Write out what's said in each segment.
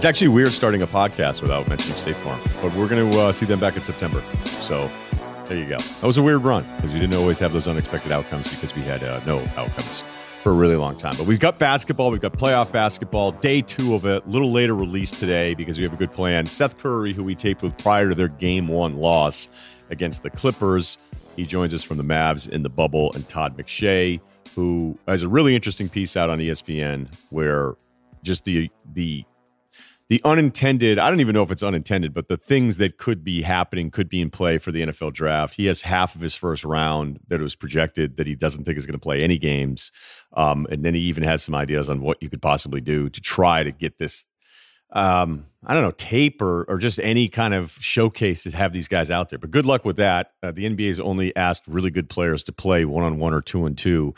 It's actually weird starting a podcast without mentioning State Farm, but we're going to uh, see them back in September. So there you go. That was a weird run because we didn't always have those unexpected outcomes because we had uh, no outcomes for a really long time. But we've got basketball, we've got playoff basketball, day two of it, a little later release today because we have a good plan. Seth Curry, who we taped with prior to their game one loss against the Clippers, he joins us from the Mavs in the bubble, and Todd McShay, who has a really interesting piece out on ESPN where just the the the unintended i don't even know if it's unintended but the things that could be happening could be in play for the nfl draft. He has half of his first round that was projected that he doesn't think is going to play any games um, and then he even has some ideas on what you could possibly do to try to get this um, i don't know tape or, or just any kind of showcase to have these guys out there. But good luck with that. Uh, the nba has only asked really good players to play one-on-one or two-and-two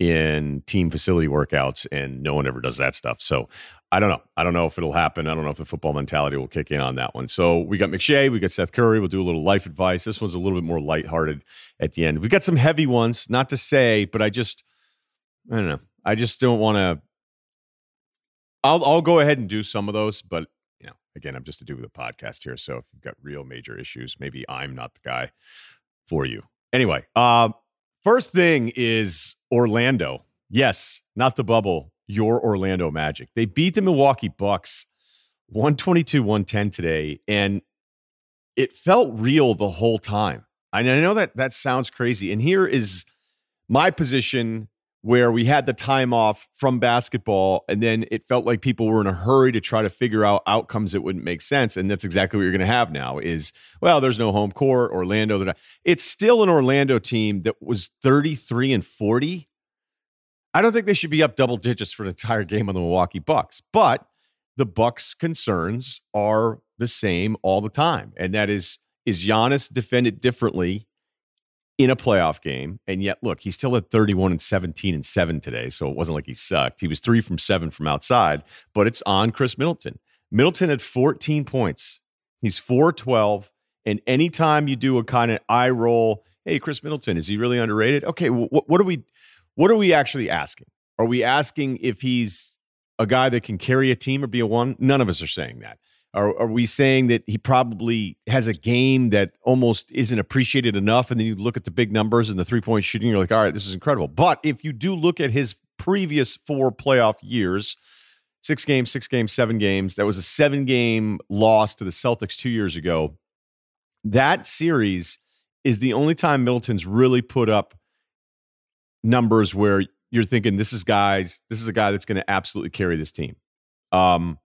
in team facility workouts and no one ever does that stuff. So I don't know. I don't know if it'll happen. I don't know if the football mentality will kick in on that one. So we got McShay, we got Seth Curry. We'll do a little life advice. This one's a little bit more lighthearted at the end. We got some heavy ones, not to say, but I just, I don't know. I just don't want to. I'll I'll go ahead and do some of those, but you know, again, I'm just to do with a podcast here. So if you've got real major issues, maybe I'm not the guy for you. Anyway, uh, first thing is Orlando. Yes, not the bubble your Orlando Magic. They beat the Milwaukee Bucks 122 110 today, and it felt real the whole time. I know that that sounds crazy. And here is my position where we had the time off from basketball, and then it felt like people were in a hurry to try to figure out outcomes that wouldn't make sense. And that's exactly what you're going to have now is, well, there's no home court, Orlando. It's still an Orlando team that was 33 and 40 I don't think they should be up double digits for an entire game on the Milwaukee Bucks, but the Bucks' concerns are the same all the time, and that is is Giannis defended differently in a playoff game, and yet look, he's still at 31 and 17 and 7 today, so it wasn't like he sucked. He was 3 from 7 from outside, but it's on Khris Middleton. Middleton had 14 points. He's 412, and anytime you do a kind of eye roll, hey, Khris Middleton, is he really underrated? Okay, what, what do we what are we actually asking? Are we asking if he's a guy that can carry a team or be a one? None of us are saying that. Are, are we saying that he probably has a game that almost isn't appreciated enough? And then you look at the big numbers and the three point shooting, you're like, all right, this is incredible. But if you do look at his previous four playoff years, six games, six games, seven games, that was a seven game loss to the Celtics two years ago. That series is the only time Middleton's really put up numbers where you're thinking this is guys, this is a guy that's going to absolutely carry this team. Um,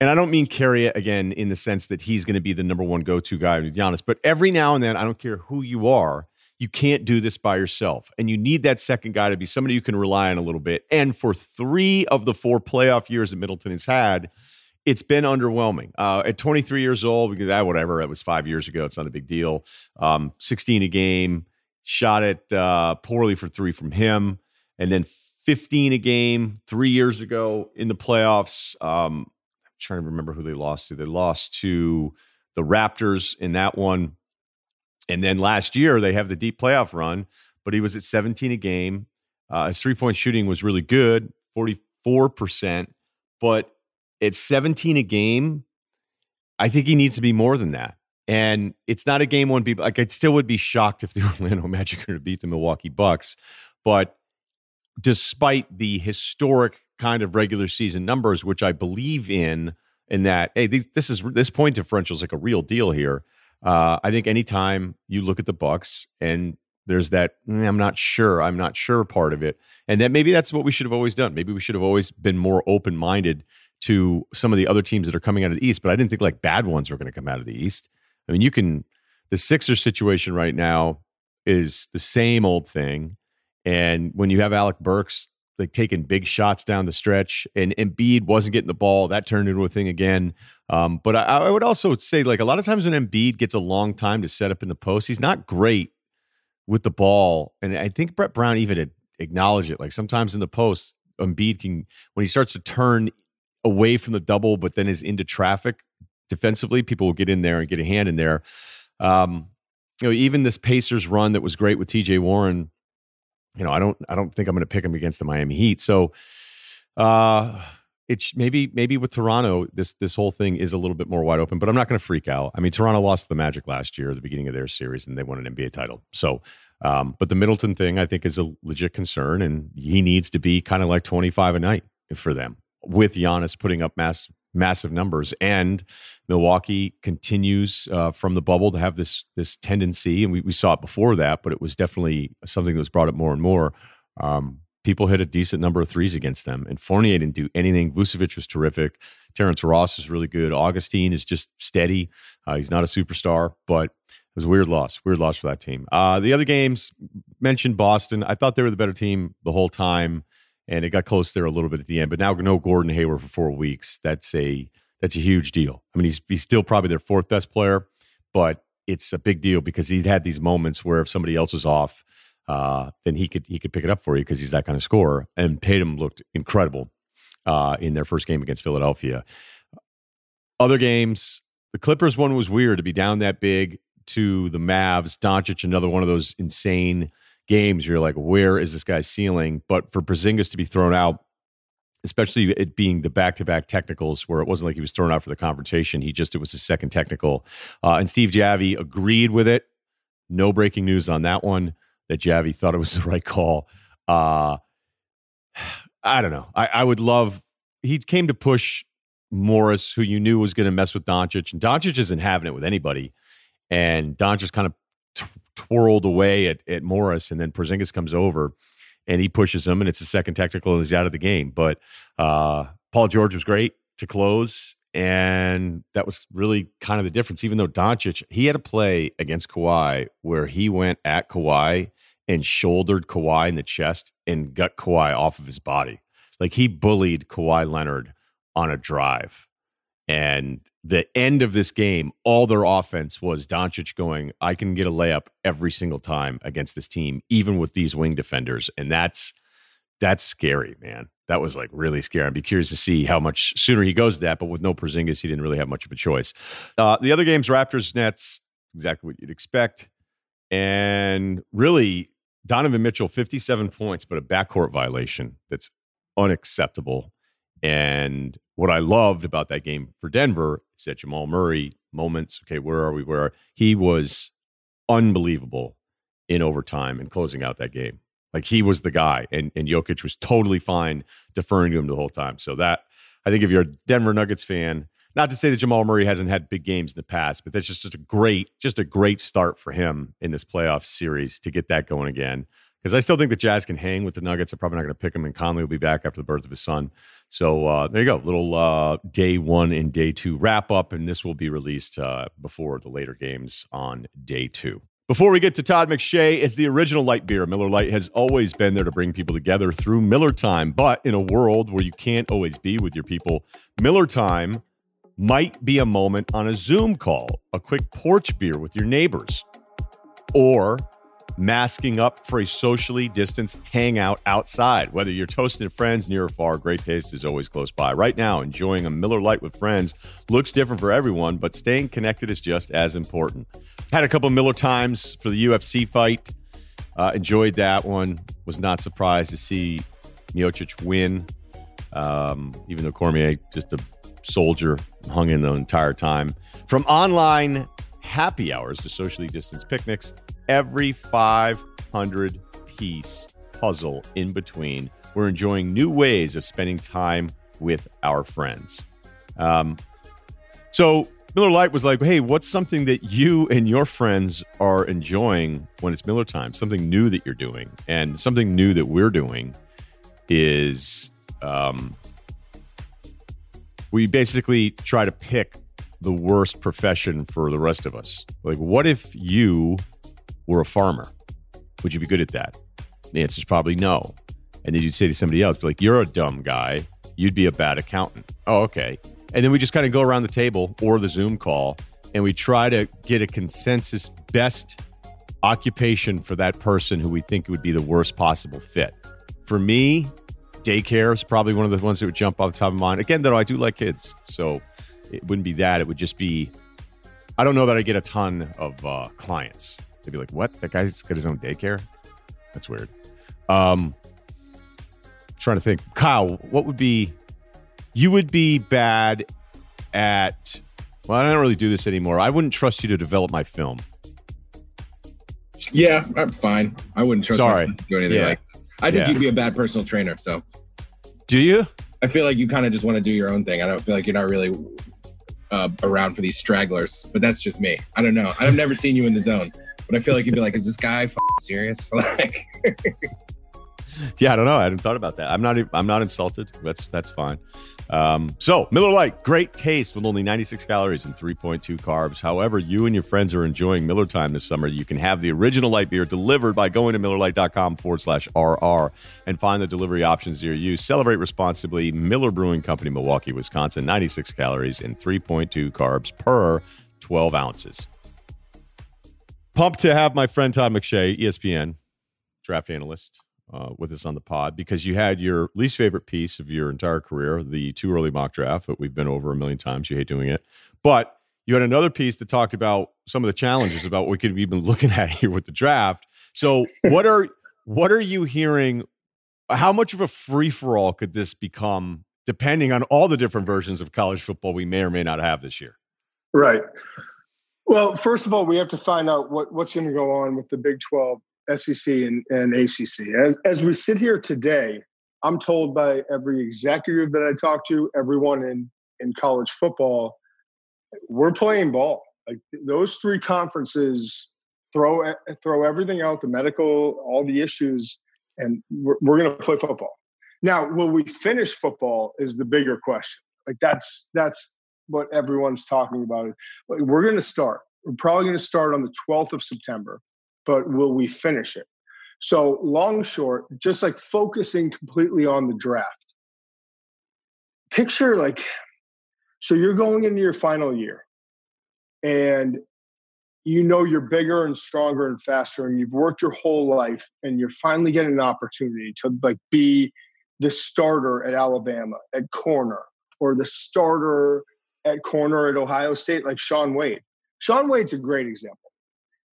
and I don't mean carry it again in the sense that he's going to be the number one go-to guy with Giannis, but every now and then, I don't care who you are, you can't do this by yourself, and you need that second guy to be somebody you can rely on a little bit. And for three of the four playoff years that Middleton has had, it's been underwhelming. Uh, at 23 years old, because ah, whatever, it was five years ago. It's not a big deal. Um, 16 a game, shot it uh, poorly for three from him, and then 15 a game three years ago in the playoffs. Um, I'm trying to remember who they lost to. They lost to the Raptors in that one. And then last year they have the deep playoff run, but he was at 17 a game. Uh, his three point shooting was really good, 44%. But at 17 a game, I think he needs to be more than that. And it's not a game one people like I still would be shocked if the Orlando Magic going to beat the Milwaukee Bucks. But despite the historic kind of regular season numbers, which I believe in, in that hey, this is this point differential is like a real deal here. Uh, I think anytime you look at the Bucks and there's that mm, I'm not sure, I'm not sure part of it, and that maybe that's what we should have always done. Maybe we should have always been more open minded to some of the other teams that are coming out of the East. But I didn't think like bad ones were going to come out of the East. I mean, you can the Sixers situation right now is the same old thing. And when you have Alec Burks like taking big shots down the stretch and Embiid wasn't getting the ball, that turned into a thing again. Um, but I, I, would also say like a lot of times when Embiid gets a long time to set up in the post, he's not great with the ball. And I think Brett Brown even acknowledged it. Like sometimes in the post, Embiid can when he starts to turn away from the double, but then is into traffic defensively, people will get in there and get a hand in there. Um, you know, even this Pacers run that was great with TJ Warren, you know, I don't I don't think I'm going to pick him against the Miami Heat. So uh it's maybe maybe with Toronto, this this whole thing is a little bit more wide open. But I'm not going to freak out. I mean, Toronto lost the Magic last year at the beginning of their series, and they won an NBA title. So, um, but the Middleton thing, I think, is a legit concern, and he needs to be kind of like 25 a night for them, with Giannis putting up mass massive numbers, and Milwaukee continues uh, from the bubble to have this this tendency, and we, we saw it before that, but it was definitely something that was brought up more and more. Um, people hit a decent number of threes against them. And Fournier didn't do anything. Vucevic was terrific. Terrence Ross is really good. Augustin is just steady. Uh, he's not a superstar, but it was a weird loss. Weird loss for that team. Uh, the other games mentioned Boston. I thought they were the better team the whole time, and it got close there a little bit at the end. But now no Gordon Hayward for four weeks. That's a that's a huge deal. I mean, he's he's still probably their fourth best player, but it's a big deal because he had these moments where if somebody else is off, uh, then he could he could pick it up for you because he's that kind of scorer. And Tatum looked incredible uh, in their first game against Philadelphia. Other games, the Clippers one was weird to be down that big to the Mavs. Doncic, another one of those insane games. You're like, where is this guy's ceiling? But for Porzingis to be thrown out, especially it being the back-to-back technicals, where it wasn't like he was thrown out for the confrontation. He just it was his second technical, uh, and Steve Javie agreed with it. No breaking news on that one that Javie thought it was the right call. Uh, I don't know. I, I would love. He came to push Morris, who you knew was going to mess with Doncic, and Doncic isn't having it with anybody. And Doncic kind of t- twirled away at, at Morris, and then Porzingis comes over and he pushes him, and it's a second technical, and he's out of the game. But uh, Paul George was great to close, and that was really kind of the difference. Even though Doncic, he had a play against Kawhi where he went at Kawhi and shouldered Kawhi in the chest and got Kawhi off of his body. Like he bullied Kawhi Leonard on a drive. And the end of this game, all their offense was Doncic going, I can get a layup every single time against this team, even with these wing defenders. And that's that's scary, man. That was like really scary. I'd be curious to see how much sooner he goes to that, but with no Porzingis, he didn't really have much of a choice. Uh, the other games, Raptors, Nets, exactly what you'd expect. And really, Donovan Mitchell, 57 points, but a backcourt violation that's unacceptable. And what I loved about that game for Denver is that Jamal Murray moments, okay, where are we? Where are, he was unbelievable in overtime and closing out that game. Like he was the guy, and and Jokic was totally fine deferring to him the whole time. So that I think if you're a Denver Nuggets fan, not to say that Jamal Murray hasn't had big games in the past, but that's just, just a great, just a great start for him in this playoff series to get that going again. Because I still think the Jazz can hang with the Nuggets. I'm probably not going to pick him, and Conley will be back after the birth of his son. So uh, there you go, little uh, day one and day two wrap up, and this will be released uh, before the later games on day two. Before we get to Todd McShay, as the original light beer, Miller Lite has always been there to bring people together through Miller Time. But in a world where you can't always be with your people, Miller Time might be a moment on a Zoom call, a quick porch beer with your neighbors, or masking up for a socially distanced hangout outside. Whether you're toasting friends near or far, great taste is always close by. Right now, enjoying a Miller Lite with friends looks different for everyone, but staying connected is just as important. Had a couple Miller times for the UFC fight. Uh, enjoyed that one. Was not surprised to see Miocic win, um, even though Cormier just a soldier, hung in the entire time. From online happy hours to socially distanced picnics, every 500 piece puzzle in between, we're enjoying new ways of spending time with our friends. Um, so Miller Lite was like, hey, what's something that you and your friends are enjoying when it's Miller time? Something new that you're doing. And something new that we're doing is um, we basically try to pick the worst profession for the rest of us. Like, what if you were a farmer? Would you be good at that? The answer is probably no. And then you'd say to somebody else, like, you're a dumb guy. You'd be a bad accountant. Oh, okay. And then we just kind of go around the table or the Zoom call and we try to get a consensus best occupation for that person who we think would be the worst possible fit. For me, daycare is probably one of the ones that would jump off the top of my mind. Again, though, I do like kids, so it wouldn't be that. It would just be. I don't know that I get a ton of uh, clients. They'd be like, "What? That guy's got his own daycare? That's weird." Um, trying to think, Kyle, what would be you would be bad at. Well, I don't really do this anymore. I wouldn't trust you to develop my film. Yeah, I'm fine. I wouldn't trust Sorry. to do anything Yeah. like. I think Yeah. you'd be a bad personal trainer. So Do you? I feel like you kind of just want to do your own thing. I don't feel like you're not really uh, around for these stragglers. But that's just me. I don't know. I've never seen you in the zone, but I feel like you'd be like, "Is this guy serious?" like, Yeah, I don't know. I hadn't thought about that. I'm not. I'm not insulted. That's that's fine. Um, so Miller Lite, great taste with only 96 calories and 3.2 carbs. However, you and your friends are enjoying Miller Time this summer. You can have the original light beer delivered by going to MillerLite.com forward slash RR and find the delivery options near you. Celebrate responsibly. Miller Brewing Company, Milwaukee, Wisconsin. 96 calories and 3.2 carbs per 12 ounces. Pumped to have my friend Todd McShay, ESPN draft analyst, uh, with us on the pod because you had your least favorite piece of your entire career, the too early mock draft that we've been over a million times. You hate doing it, but you had another piece that talked about some of the challenges about what we could be even looking at here with the draft. So, what are what are you hearing? How much of a free for all could this become, depending on all the different versions of college football we may or may not have this year? Right. Well, first of all, we have to find out what, what's going to go on with the Big 12, SEC, and, and ACC. As, as we sit here today, I'm told by every executive that I talk to, everyone in, in college football, we're playing ball. Like those three conferences throw throw everything out, the medical, all the issues, and we're, we're going to play football. Now, will we finish football? Is the bigger question. Like that's that's what everyone's talking about. We're going to start. We're probably going to start on the 12th of September, but will we finish it? So, long short, just like focusing completely on the draft. Picture like, so you're going into your final year and you know you're bigger and stronger and faster and you've worked your whole life and you're finally getting an opportunity to like be the starter at Alabama at corner or the starter at corner at Ohio State, like Shaun Wade. Shaun Wade's a great example.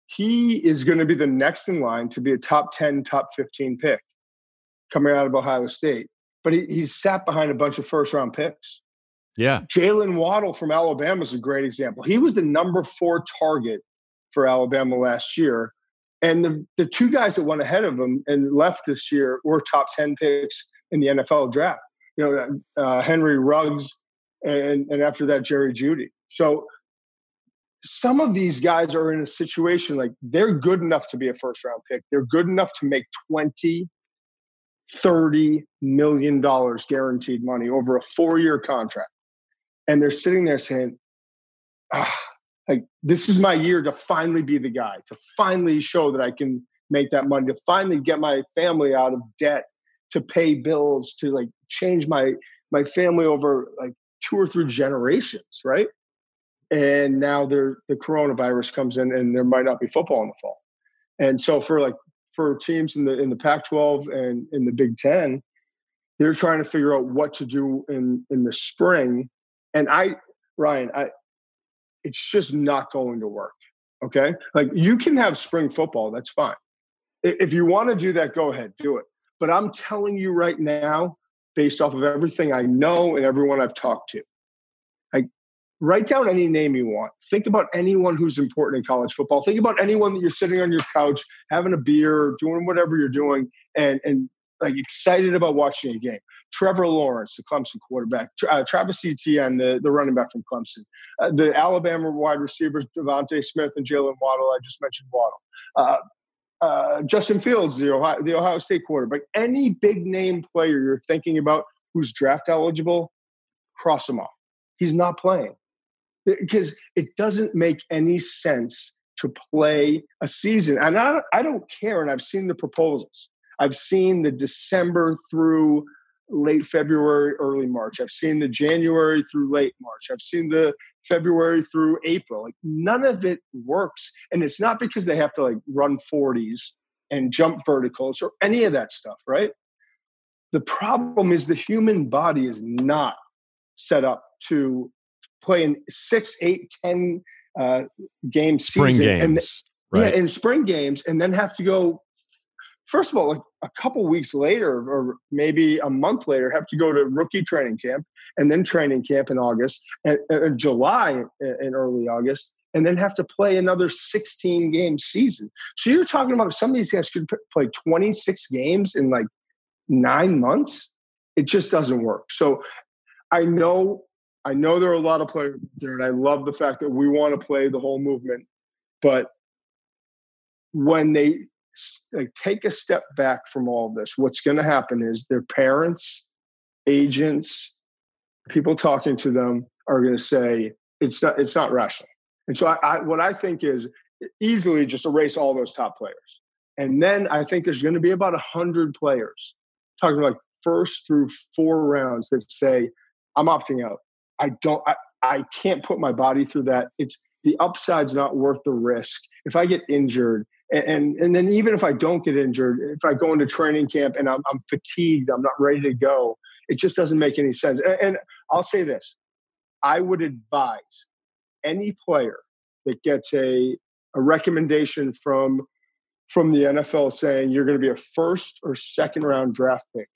He is going to be the next in line to be a top 10, top 15 pick coming out of Ohio State. But he, he's sat behind a bunch of first round picks. Yeah, Jaylen Waddle from Alabama is a great example. He was the number four target for Alabama last year. And the, the two guys that went ahead of him and left this year were top 10 picks in the NFL draft. You know, uh, Henry Ruggs and, and after that, Jerry Jeudy. So some of these guys are in a situation like they're good enough to be a first round pick. They're good enough to make 20, 30 million dollars guaranteed money over a four year contract. And they're sitting there saying, ah, like, this is my year to finally be the guy, to finally show that I can make that money, to finally get my family out of debt, to pay bills, to like change my my family over like two or three generations, right? And now the coronavirus comes in and there might not be football in the fall. And so for like for teams in the in the Pac-12 and in the Big Ten, they're trying to figure out what to do in in the spring. And I, Ryen, I it's just not going to work. Okay. Like you can have spring football, that's fine. If you want to do that, go ahead, do it. But I'm telling you right now, based off of everything I know and everyone I've talked to, like write down any name you want. Think about anyone who's important in college football. Think about anyone that you're sitting on your couch, having a beer, doing whatever you're doing, and and like excited about watching a game. Trevor Lawrence, the Clemson quarterback, uh, Travis Etienne, the, the running back from Clemson, uh, the Alabama wide receivers, DeVonta Smith and Jaylen Waddle. I just mentioned Waddle. Uh, uh, Justin Fields, the Ohio, the Ohio State quarterback. Any big name player you're thinking about who's draft eligible, cross him off. He's not playing because it doesn't make any sense to play a season. And I, I don't care. And I've seen the proposals. I've seen the December through late February, early March. I've seen the January through late March. I've seen the February through April. Like none of it works. And it's not because they have to like run 40s and jump verticals or any of that stuff, right? The problem is the human body is not set up to play in six, eight, ten uh, game spring season. And games, right? yeah, in spring games, and then have to go. First of all, like a couple weeks later or maybe a month later have to go to rookie training camp and then training camp in August and, uh, and July uh, in early August and then have to play another 16 game season. So you're talking about if some of these guys could play 26 games in like nine months. It just doesn't work. So I know, I know there are a lot of players there, and I love the fact that we want to play the whole movement. But when they like take a step back from all this, what's going to happen is their parents, agents, people talking to them are going to say it's not it's not rational. And so I, I, what I think is easily just erase all those top players. And then I think there's going to be about a hundred players talking like first through four rounds that say, I'm opting out. I don't I, I can't put my body through that. It's the upside's not worth the risk. If I get injured, and and then even if I don't get injured, if I go into training camp and I'm, I'm fatigued, I'm not ready to go, it just doesn't make any sense. And, and I'll say this: I would advise any player that gets a a recommendation from from the NFL saying you're going to be a first or second round draft pick,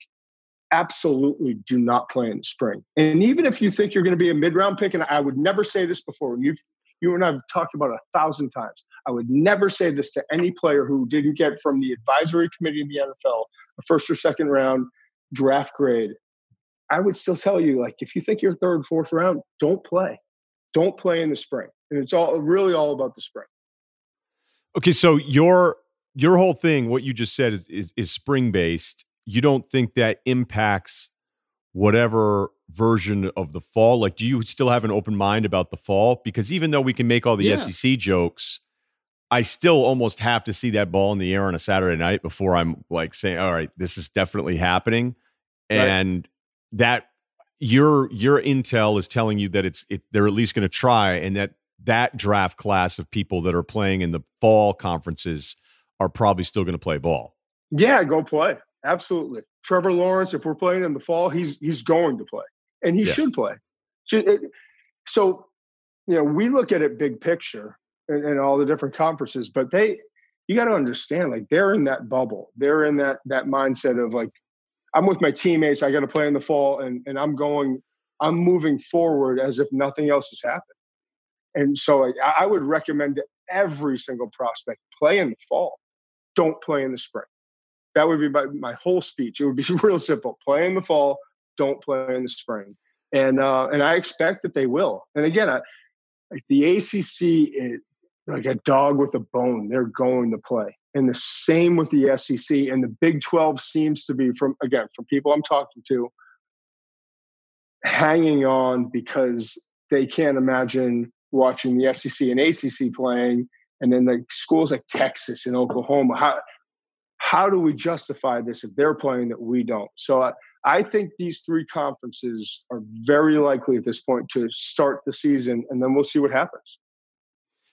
absolutely do not play in the spring. And even if you think you're going to be a mid round pick, and I would never say this before, you've you and I have talked about a thousand times. I would never say this to any player who didn't get from the advisory committee of the NFL a first or second round draft grade. I would still tell you, like, if you think you're third, fourth round, don't play. Don't play in the spring. And it's all really all about the spring. Okay, so your your whole thing, what you just said is, is, is spring based. You don't think that impacts whatever version of the fall? Like, do you still have an open mind about the fall? Because even though we can make all the yeah. SEC jokes, I still almost have to see that ball in the air on a Saturday night before I'm like saying, all right, this is definitely happening. Right. And that your your intel is telling you that it's it, they're at least going to try and that that draft class of people that are playing in the fall conferences are probably still going to play ball. Yeah, go play. Absolutely. Trevor Lawrence, if we're playing in the fall, he's he's going to play and he yeah. should play. So, you know, we look at it big picture and, all the different conferences, but they, you got to understand, like they're in that bubble. They're in that that mindset of like, I'm with my teammates. I got to play in the fall, and and I'm going. I'm moving forward as if nothing else has happened. And so, like, I would recommend to every single prospect play in the fall. Don't play in the spring. That would be my, my whole speech. It would be real simple. Play in the fall, don't play in the spring. And uh, and I expect that they will. And again, I, like the ACC is like a dog with a bone. They're going to play. And the same with the SEC. And the Big 12 seems to be from again from people I'm talking to hanging on because they can't imagine watching the SEC and ACC playing, and then the schools like Texas and Oklahoma. How how do we justify this if they're playing that we don't? So I, I think these three conferences are very likely at this point to start the season, and then we'll see what happens.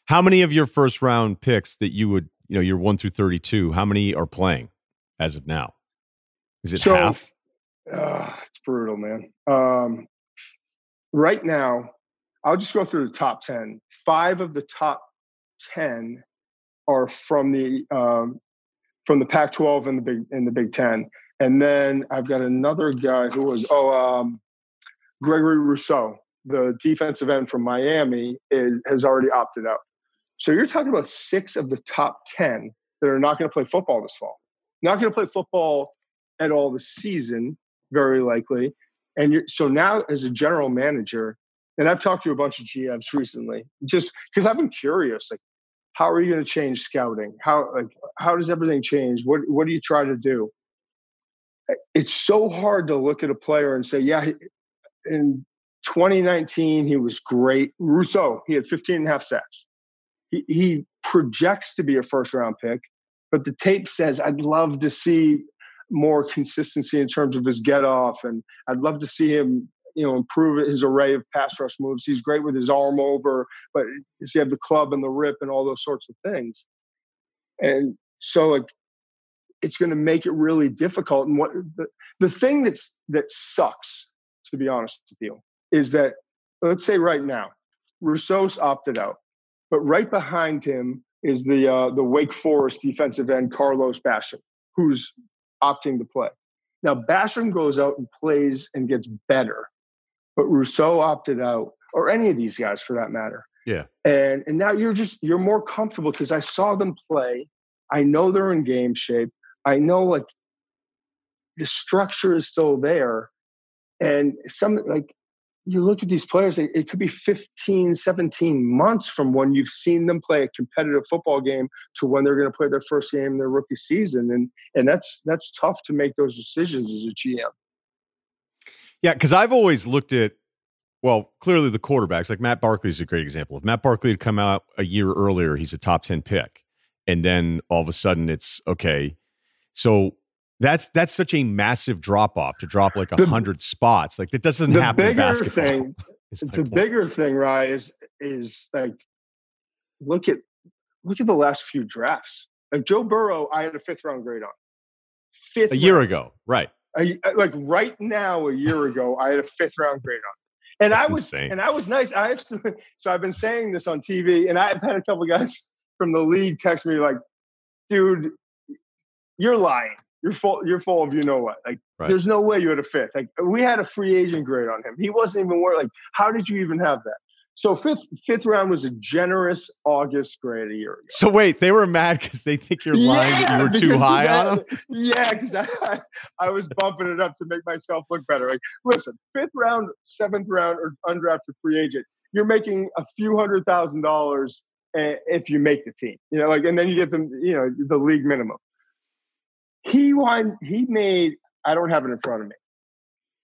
How many of your first round picks that you would, you know, your one through thirty-two? How many are playing as of now? Is it so, half? Uh, it's brutal, man. Um, right now, I'll just go through the top ten. Five of the top ten are from the um, from the Pac-12 and the Big in the Big Ten. And then I've got another guy who was oh um, Gregory Rousseau, the defensive end from Miami, is, has already opted out. So you're talking about six of the top ten that are not going to play football this fall. Not going to play football at all this season, very likely. And you're, so now, as a general manager, and I've talked to a bunch of GMs recently, just because I've been curious, like how are you going to change scouting? How like how does everything change? What what do you try to do? It's so hard to look at a player and say, yeah, in 2019 he was great. Rousseau, he had 15 and a half sacks. He, he projects to be a first round pick, but the tape says I'd love to see more consistency in terms of his get off, and I'd love to see him you know improve his array of pass rush moves. He's great with his arm over, but he have the club and the rip and all those sorts of things? And so like it's going to make it really difficult. And what the, the thing that's that sucks, to be honest with you, is that let's say right now, Rousseau's opted out, but right behind him is the uh, the Wake Forest defensive end Carlos Basham, who's opting to play. Now Basham goes out and plays and gets better, but Rousseau opted out, or any of these guys for that matter. Yeah. And and now you're just you're more comfortable because I saw them play. I know they're in game shape. I know like the structure is still there. And some like you look at these players, it, could be 15, 17 months from when you've seen them play a competitive football game to when they're going to play their first game in their rookie season. And and that's that's tough to make those decisions as a GM. Yeah, because I've always looked at well, clearly the quarterbacks, like Matt Barkley is a great example. If Matt Barkley had come out a year earlier, he's a top 10 pick. And then all of a sudden it's okay. So that's that's such a massive drop off to drop like a hundred spots. Like that doesn't the happen. Bigger in basketball. thing, the bigger thing, right? Is is like look at look at the last few drafts. Like Joe Burrow, I had a fifth round grade on. Fifth a year round. ago, right? I, uh, like right now, a year ago, I had a fifth round grade on. And That's I was insane. and I was nice. I have to, so I've been saying this on TV, and I've had a couple guys from the league text me like, "Dude, you're lying. You're full. You're full of you know what. Like, right. there's no way you had a fifth. Like, we had a free agent grade on him. He wasn't even worth. Like, how did you even have that? So fifth fifth round was a generous August grade a year ago. So wait, they were mad because they think you're lying yeah, that you were too high on them. Yeah, because I, I was bumping it up to make myself look better. Like, listen, fifth round, seventh round, or undrafted free agent, you're making a few hundred thousand dollars if you make the team. You know, like, and then you get them, you know, the league minimum. He won. He made. I don't have it in front of me,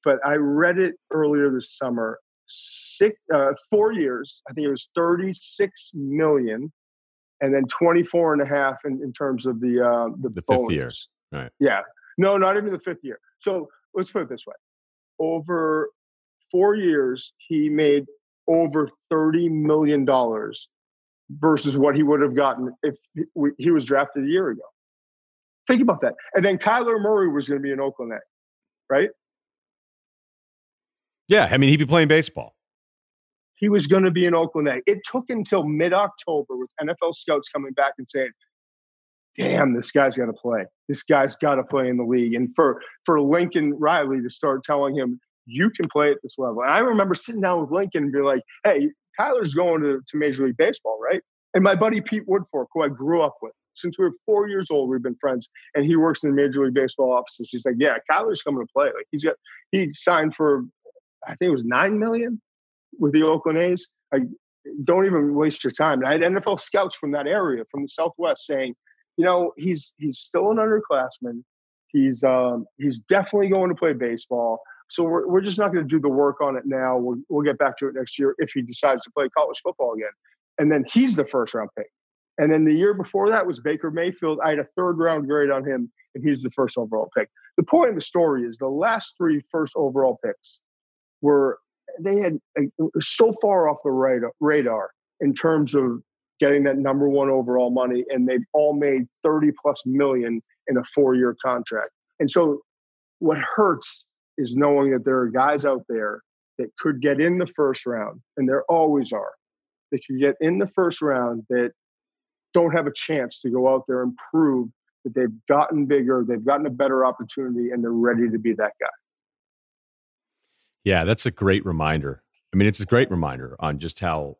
but I read it earlier this summer six, uh, four years. I think it was 36 million and then 24 and a half in, in terms of the, uh, the, the bonus. fifth year. Right. Yeah. No, not even the fifth year. So let's put it this way. Over four years, he made over $30 million versus what he would have gotten if he was drafted a year ago. Think about that. And then Kyler Murray was going to be in Oakland, right? Yeah, I mean, he'd be playing baseball. He was going to be in Oakland. A. It took until mid October with NFL scouts coming back and saying, damn, this guy's got to play. This guy's got to play in the league. And for, for Lincoln Riley to start telling him, you can play at this level. And I remember sitting down with Lincoln and be like, hey, Tyler's going to, to Major League Baseball, right? And my buddy Pete Woodfork, who I grew up with, since we were four years old, we've been friends, and he works in the Major League Baseball offices. He's like, "Yeah, Kyler's coming to play. Like he's got he signed for I think it was nine million with the Oakland A's. I don't even waste your time. And I had NFL scouts from that area, from the Southwest, saying, you know, he's he's still an underclassman. He's um, he's definitely going to play baseball. So we're, we're just not going to do the work on it now. We'll, we'll get back to it next year if he decides to play college football again. And then he's the first round pick. And then the year before that was Baker Mayfield. I had a third round grade on him, and he's the first overall pick. The point of the story is the last three first overall picks were they had uh, so far off the radar, radar in terms of getting that number one overall money, and they've all made 30 plus million in a four year contract. And so, what hurts is knowing that there are guys out there that could get in the first round, and there always are. They could get in the first round that don't have a chance to go out there and prove that they've gotten bigger, they've gotten a better opportunity, and they're ready to be that guy. Yeah, that's a great reminder. I mean, it's a great reminder on just how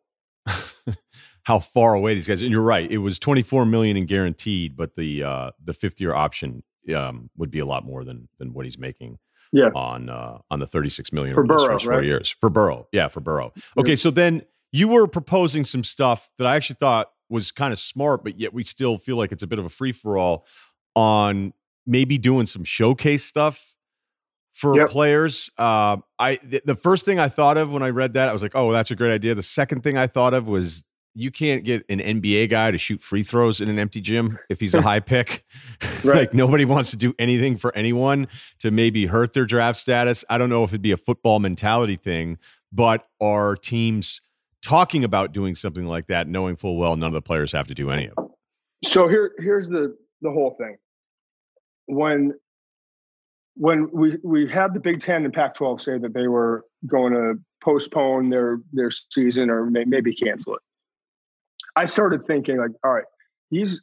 how far away these guys. And you're right; it was 24 million in guaranteed, but the uh, the fifth year option um, would be a lot more than than what he's making. Yeah. on uh, on the 36 million for Burrow, right? four years for Burrow. Yeah, for Burrow. Okay, so then you were proposing some stuff that I actually thought was kind of smart, but yet we still feel like it's a bit of a free for all on maybe doing some showcase stuff for yep. players. Uh, I th- the first thing I thought of when I read that, I was like, "Oh, that's a great idea." The second thing I thought of was you can't get an NBA guy to shoot free throws in an empty gym if he's a high pick. Right. like nobody wants to do anything for anyone to maybe hurt their draft status. I don't know if it'd be a football mentality thing, but are teams talking about doing something like that, knowing full well none of the players have to do any of it. So here, here's the the whole thing. When when we we had the Big Ten and Pac-12 say that they were going to postpone their their season or may, maybe cancel it, I started thinking like, all right, these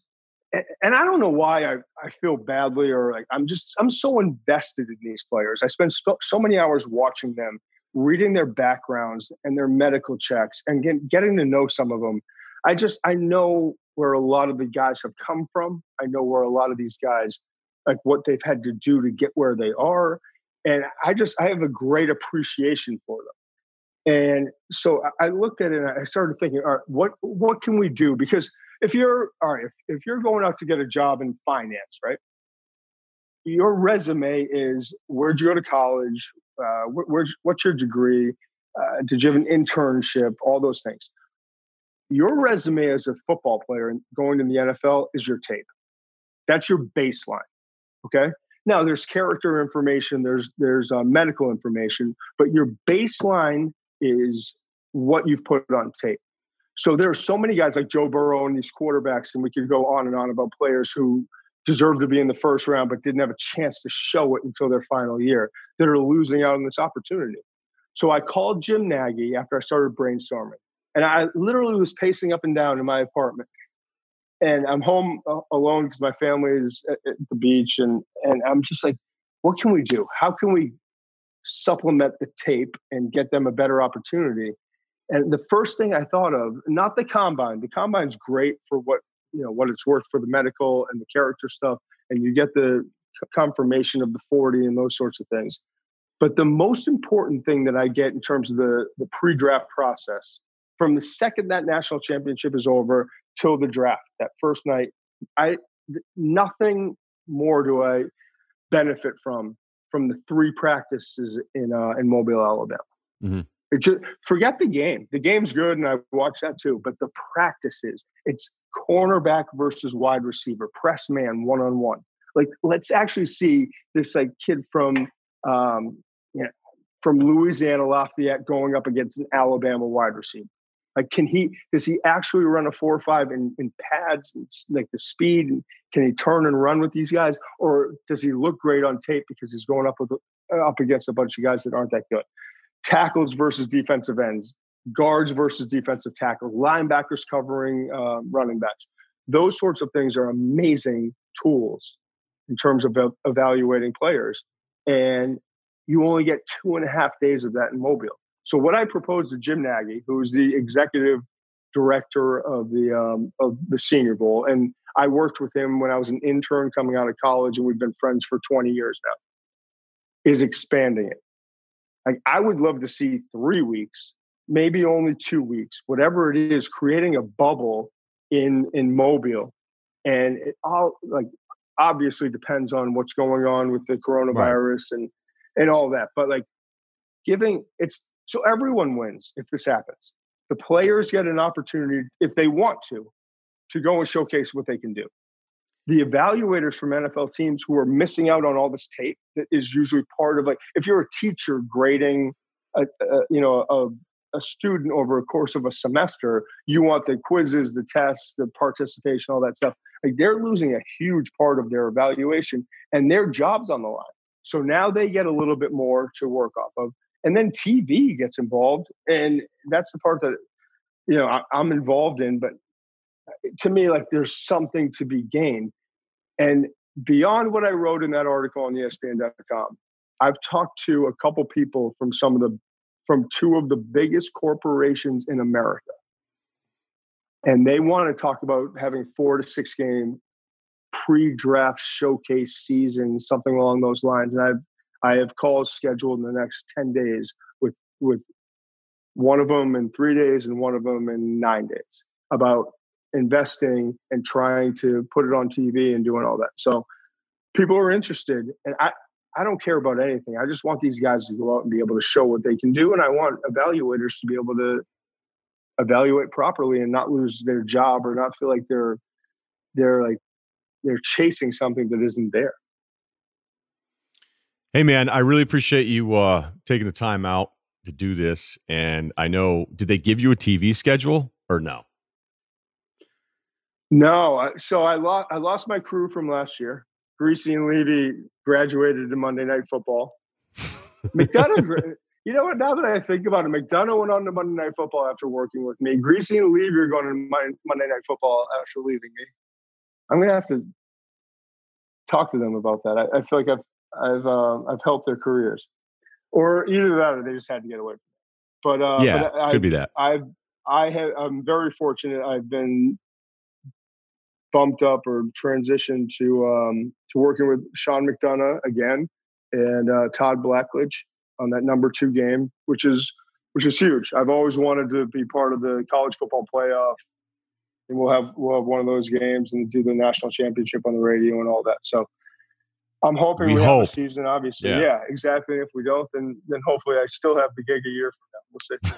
and I don't know why I, I feel badly or like I'm just I'm so invested in these players. I spend so, so many hours watching them, reading their backgrounds and their medical checks, and get, getting to know some of them. I just I know where a lot of the guys have come from. I know where a lot of these guys like what they've had to do to get where they are, and I just I have a great appreciation for them. And so I looked at it and I started thinking, all right, what what can we do? Because if you're all right, if, if you're going out to get a job in finance, right? Your resume is where'd you go to college? Uh, where, what's your degree? Uh, did you have an internship? All those things. Your resume as a football player and going to the NFL is your tape. That's your baseline. Okay. Now there's character information, there's there's uh, medical information, but your baseline is what you've put on tape. So there are so many guys like Joe Burrow and these quarterbacks, and we could go on and on about players who deserve to be in the first round but didn't have a chance to show it until their final year that are losing out on this opportunity. So I called Jim Nagy after I started brainstorming, and I literally was pacing up and down in my apartment. And I'm home uh, alone because my family is at, the beach, and and I'm just like, what can we do? How can we supplement the tape and get them a better opportunity. And the first thing I thought of, not the combine. The combine's great for what you know what it's worth for the medical and the character stuff, and you get the confirmation of the 40 and those sorts of things. But the most important thing that I get in terms of the, the pre-draft process, from the second that national championship is over till the draft, that first night, I nothing more do I benefit from from the three practices in uh, in Mobile, Alabama. Mm-hmm. It just forget the game. The game's good, and I watch that too. But the practices, it's cornerback versus wide receiver, press man, one on one. Like, let's actually see this like kid from um, you know, from Louisiana Lafayette going up against an Alabama wide receiver. Like, can he? Does he actually run a four or five in, in pads, and, like the speed? And can he turn and run with these guys, or does he look great on tape because he's going up with up against a bunch of guys that aren't that good? Tackles versus defensive ends, guards versus defensive tackles, linebackers covering uh, running backs. Those sorts of things are amazing tools in terms of evaluating players, and you only get two and a half days of that in Mobile. So what I proposed to Jim Nagy, who's the executive director of the um, of the Senior Bowl, and I worked with him when I was an intern coming out of college, and we've been friends for 20 years now. Is expanding it. Like I would love to see three weeks, maybe only two weeks, whatever it is, creating a bubble in in Mobile, and it all like obviously depends on what's going on with the coronavirus right. and and all that, but like giving it's so everyone wins if this happens. The players get an opportunity, if they want to, to go and showcase what they can do. The evaluators from NFL teams who are missing out on all this tape that is usually part of like if you're a teacher grading a, a you know a, a student over a course of a semester, you want the quizzes, the tests, the participation, all that stuff. Like they're losing a huge part of their evaluation and their jobs on the line. So now they get a little bit more to work off of and then TV gets involved, and that's the part that you know I, I'm involved in. But uh, to me, like there's something to be gained, and beyond what I wrote in that article on ESPN.com, I've talked to a couple people from some of the from two of the biggest corporations in America. And they want to talk about having four to six game pre-draft showcase season, something along those lines. And I've I have calls scheduled in the next 10 days with with one of them in 3 days and one of them in 9 days about investing and trying to put it on TV and doing all that. So people are interested and I I don't care about anything. I just want these guys to go out and be able to show what they can do and I want evaluators to be able to evaluate properly and not lose their job or not feel like they're they're like they're chasing something that isn't there. Hey, man, I really appreciate you uh, taking the time out to do this. And I know, did they give you a TV schedule or no? No. So I lost I lost my crew from last year. Griese and Levy graduated to Monday Night Football. McDonough, you know what? Now that I think about it, McDonough went on to Monday Night Football after working with me. Griese and Levy are going to Monday Night Football after leaving me. I'm gonna have to talk to them about that. I, I feel like I've I've uh, I've helped their careers, or either that or they just had to get away from it. But uh, yeah, but I, could be that. I've I have I'm very fortunate. I've been bumped up or transitioned to um, to working with Sean McDonough again and uh, Todd Blackledge on that number two game, which is which is huge. I've always wanted to be part of the college football playoff, and we'll have we'll have one of those games and do the national championship on the radio and all that. So I'm hoping we, we hope. have a season. Obviously, yeah. yeah. exactly. If we don't, then then hopefully I still have the gig a year from now.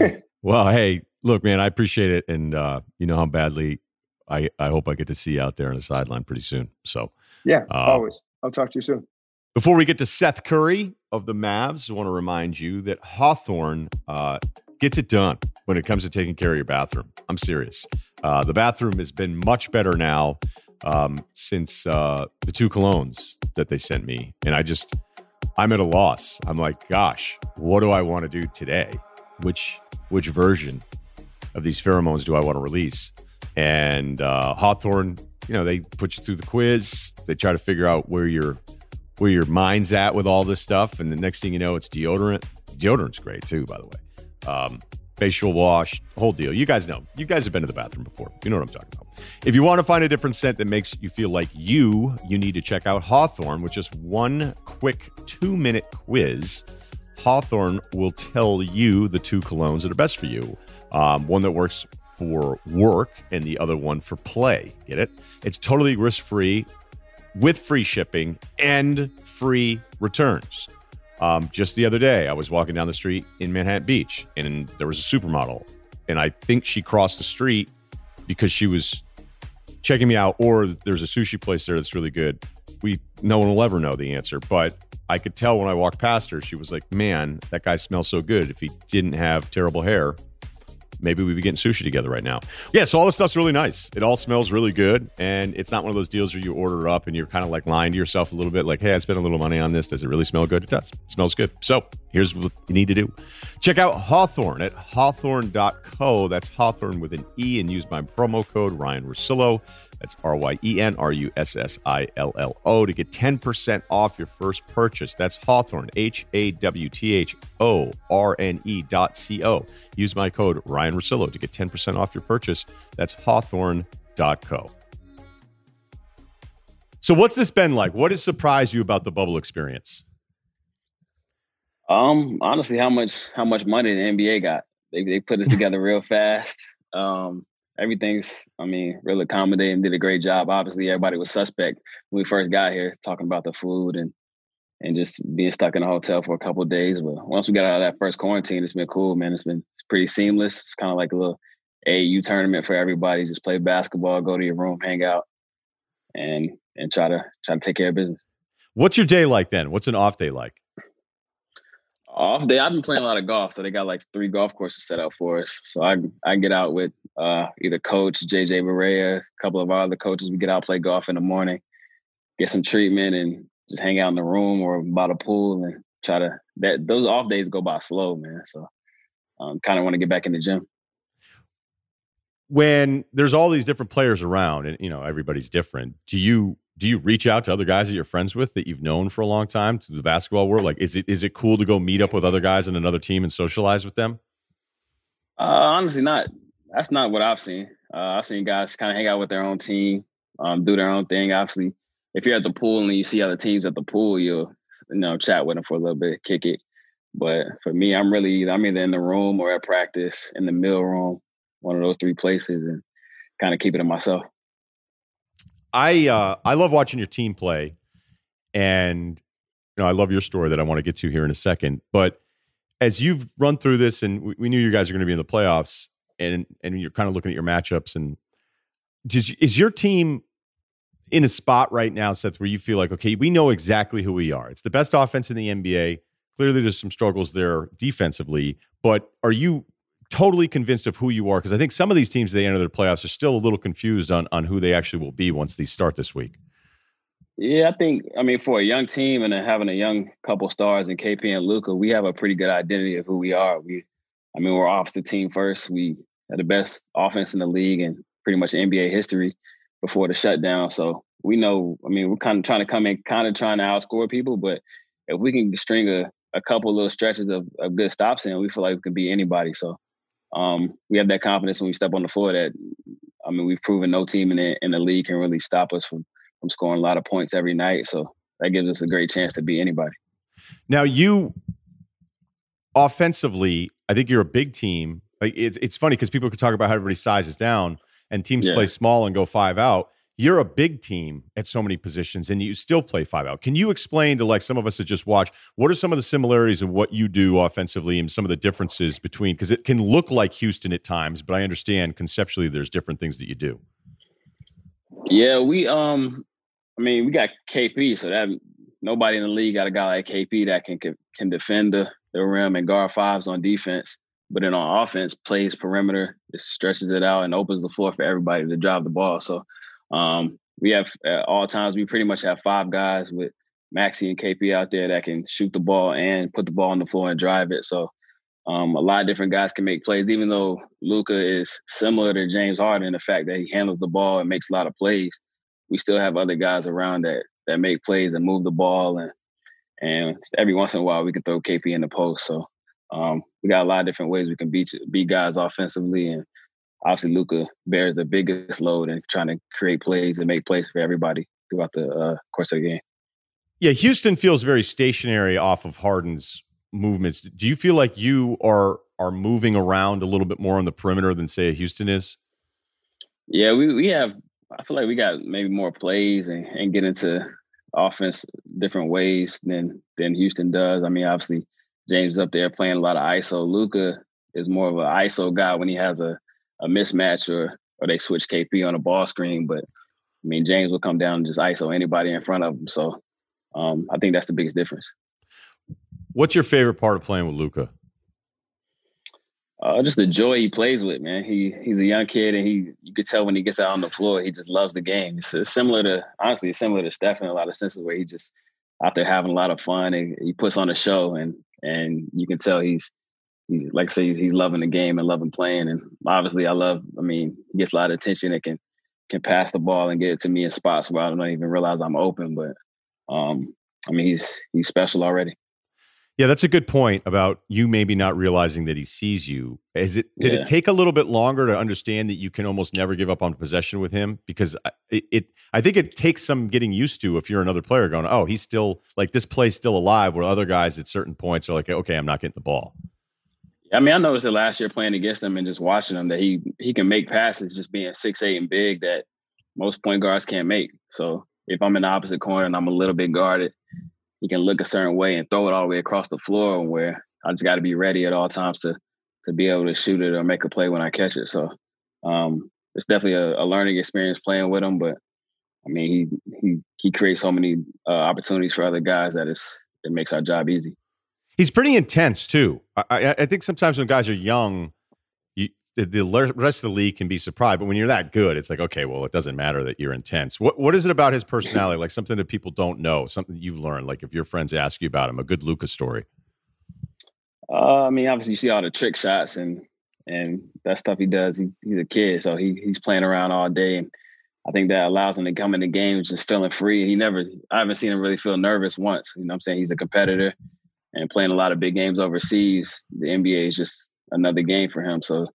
We'll see. well, hey, look, man, I appreciate it, and uh, you know how badly I I hope I get to see you out there on the sideline pretty soon. So yeah, uh, always. I'll talk to you soon. Before we get to Seth Curry of the Mavs, I want to remind you that Hawthorne uh, gets it done when it comes to taking care of your bathroom. I'm serious. Uh, the bathroom has been much better now um, since uh, the two colognes that they sent me. And I just, I'm at a loss. I'm like, gosh, what do I want to do today? Which, which version of these pheromones do I want to release? And uh, Hawthorne, you know, they put you through the quiz. They try to figure out where you're where your mind's at with all this stuff. And the next thing you know, it's deodorant. Deodorant's great too, by the way. Um, facial wash, whole deal. You guys know. You guys have been to the bathroom before. You know what I'm talking about. If you want to find a different scent that makes you feel like you, you need to check out Hawthorne with just one quick two minute quiz. Hawthorne will tell you the two colognes that are best for you. Um, one that works for work and the other one for play. Get it? It's totally risk free with free shipping and free returns. Um, just the other day, I was walking down the street in Manhattan Beach, and there was a supermodel, and I think she crossed the street because she was checking me out, or there's a sushi place there that's really good. We no one will ever know the answer, but I could tell when I walked past her, she was like, "Man, that guy smells so good. If he didn't have terrible hair, maybe we'd be getting sushi together right now. Yeah, so all this stuff's really nice. It all smells really good, and it's not one of those deals where you order up and you're kind of like lying to yourself a little bit, like, "Hey, I spent a little money on this. Does it really smell good?" It does. It smells good. So here's what you need to do: check out Hawthorne at hawthorne.co. That's Hawthorne with an E, and use my promo code Ryen Russillo. That's R Y E N R U S S I L L O to get 10% off your first purchase. That's Hawthorne, H A W T H O R N E dot C O. Use my code Ryen Russillo to get 10% off your purchase. That's hawthorne.co. So, what's this been like? What has surprised you about the bubble experience? Um, honestly, how much how much money the NBA got? They they put it together real fast. Um, everything's, I mean, really accommodating, did a great job. Obviously, everybody was suspect when we first got here, talking about the food and and just being stuck in a hotel for a couple days. But once we got out of that first quarantine, it's been cool, man. It's been it's pretty seamless. It's kind of like a little AU tournament for everybody. Just play basketball, go to your room, hang out, and and try to try to take care of business. What's your day like then? What's an off day like? Off day, I've been playing a lot of golf, so they got like three golf courses set up for us. So I I get out with uh, either coach JJ Barea, a couple of our other coaches. We get out play golf in the morning, get some treatment, and just hang out in the room or by the pool and try to. That those off days go by slow, man. So i um, kind of want to get back in the gym. When there's all these different players around, and you know everybody's different, do you do you reach out to other guys that you're friends with that you've known for a long time to the basketball world? Like, is it is it cool to go meet up with other guys in another team and socialize with them? Uh, honestly, not. That's not what I've seen. Uh, I've seen guys kind of hang out with their own team, um, do their own thing. Obviously, if you're at the pool and you see other teams at the pool, you'll you know chat with them for a little bit, kick it. But for me, I'm really I'm either in the room or at practice in the mill room, one of those three places, and kind of keep it to myself. I uh, I love watching your team play, and you know I love your story that I want to get to here in a second. But as you've run through this, and we, we knew you guys are going to be in the playoffs, and and you're kind of looking at your matchups, and does, is your team in a spot right now, Seth, where you feel like okay, we know exactly who we are. It's the best offense in the NBA. Clearly, there's some struggles there defensively, but are you totally convinced of who you are? Because I think some of these teams they enter their playoffs are still a little confused on on who they actually will be once these start this week. Yeah, I think I mean for a young team and having a young couple stars in KP and Luka, we have a pretty good identity of who we are. We, I mean, we're off the team first. We are the best offense in the league and pretty much NBA history. before the shutdown. So we know. I mean, we're kind of trying to come in, kind of trying to outscore people. But if we can string a, a couple little stretches of, of good stops in, we feel like we can beat anybody. So um, we have that confidence when we step on the floor that I mean we've proven no team in the in the league can really stop us from from scoring a lot of points every night. So that gives us a great chance to beat anybody. Now you offensively, I think you're a big team. Like it's it's funny because people could talk about how everybody sizes down and teams yeah. play small and go five out. You're a big team at so many positions and you still play five out. Can you explain to like some of us that just watch what are some of the similarities of what you do offensively and some of the differences between because it can look like Houston at times, but I understand conceptually there's different things that you do. Yeah, we um I mean, we got KP, so that nobody in the league got a guy like KP that can can, can defend the, the rim and guard fives on defense. But then on offense, plays perimeter, it stretches it out and opens the floor for everybody to drive the ball. So um, we have at all times we pretty much have five guys with Maxi and KP out there that can shoot the ball and put the ball on the floor and drive it. So um, a lot of different guys can make plays. Even though Luka is similar to James Harden, in the fact that he handles the ball and makes a lot of plays, we still have other guys around that that make plays and move the ball and and every once in a while we can throw KP in the post. So um, we got a lot of different ways we can beat beat guys offensively, and obviously Luka bears the biggest load in trying to create plays and make plays for everybody throughout the uh, course of the game. Yeah, Houston feels very stationary off of Harden's movements. Do you feel like you are are moving around a little bit more on the perimeter than say Houston is? Yeah, we we have. I feel like we got maybe more plays and, and get into offense different ways than than Houston does. I mean, obviously James up there playing a lot of ISO. Luka is more of an ISO guy when he has a, a mismatch or or they switch KP on a ball screen. But I mean, James will come down and just ISO anybody in front of him. So um, I think that's the biggest difference. What's your favorite part of playing with Luka? Uh, just the joy he plays with, man. He he's a young kid, and he you could tell when he gets out on the floor, he just loves the game. It's, it's similar to honestly, it's similar to Steph in a lot of senses, where he just out there having a lot of fun and he puts on a show, and and you can tell he's he's like I say he's, he's loving the game and loving playing. And obviously, I love. I mean, he gets a lot of attention and can can pass the ball and get it to me in spots where I don't even realize I'm open. But um, I mean, he's he's special already. Yeah, that's a good point about you maybe not realizing that he sees you. Is it did yeah. it take a little bit longer to understand that you can almost never give up on possession with him? Because it, it, I think it takes some getting used to if you're another player going, oh, he's still like this play's still alive. Where other guys at certain points are like, okay, I'm not getting the ball. I mean, I noticed it last year playing against him and just watching him that he he can make passes just being six eight and big that most point guards can't make. So if I'm in the opposite corner and I'm a little bit guarded, he can look a certain way and throw it all the way across the floor where I just got to be ready at all times to to be able to shoot it or make a play when I catch it. So um, it's definitely a, a, learning experience playing with him. But I mean, he he he creates so many uh, opportunities for other guys that it's it makes our job easy. He's pretty intense too. I, I think sometimes when guys are young, the, the rest of the league can be surprised. But when you're that good, it's like, okay, well, it doesn't matter that you're intense. What what is it about his personality? Like something that people don't know, something you've learned. Like if your friends ask you about him, a good Luka's story. Uh, I mean, obviously you see all the trick shots and and that stuff he does. He, he's a kid, so he he's playing around all day, and I think that allows him to come in the games just feeling free. He never, I haven't seen him really feel nervous once. You know, what I'm saying he's a competitor and playing a lot of big games overseas. The NBA is just another game for him. So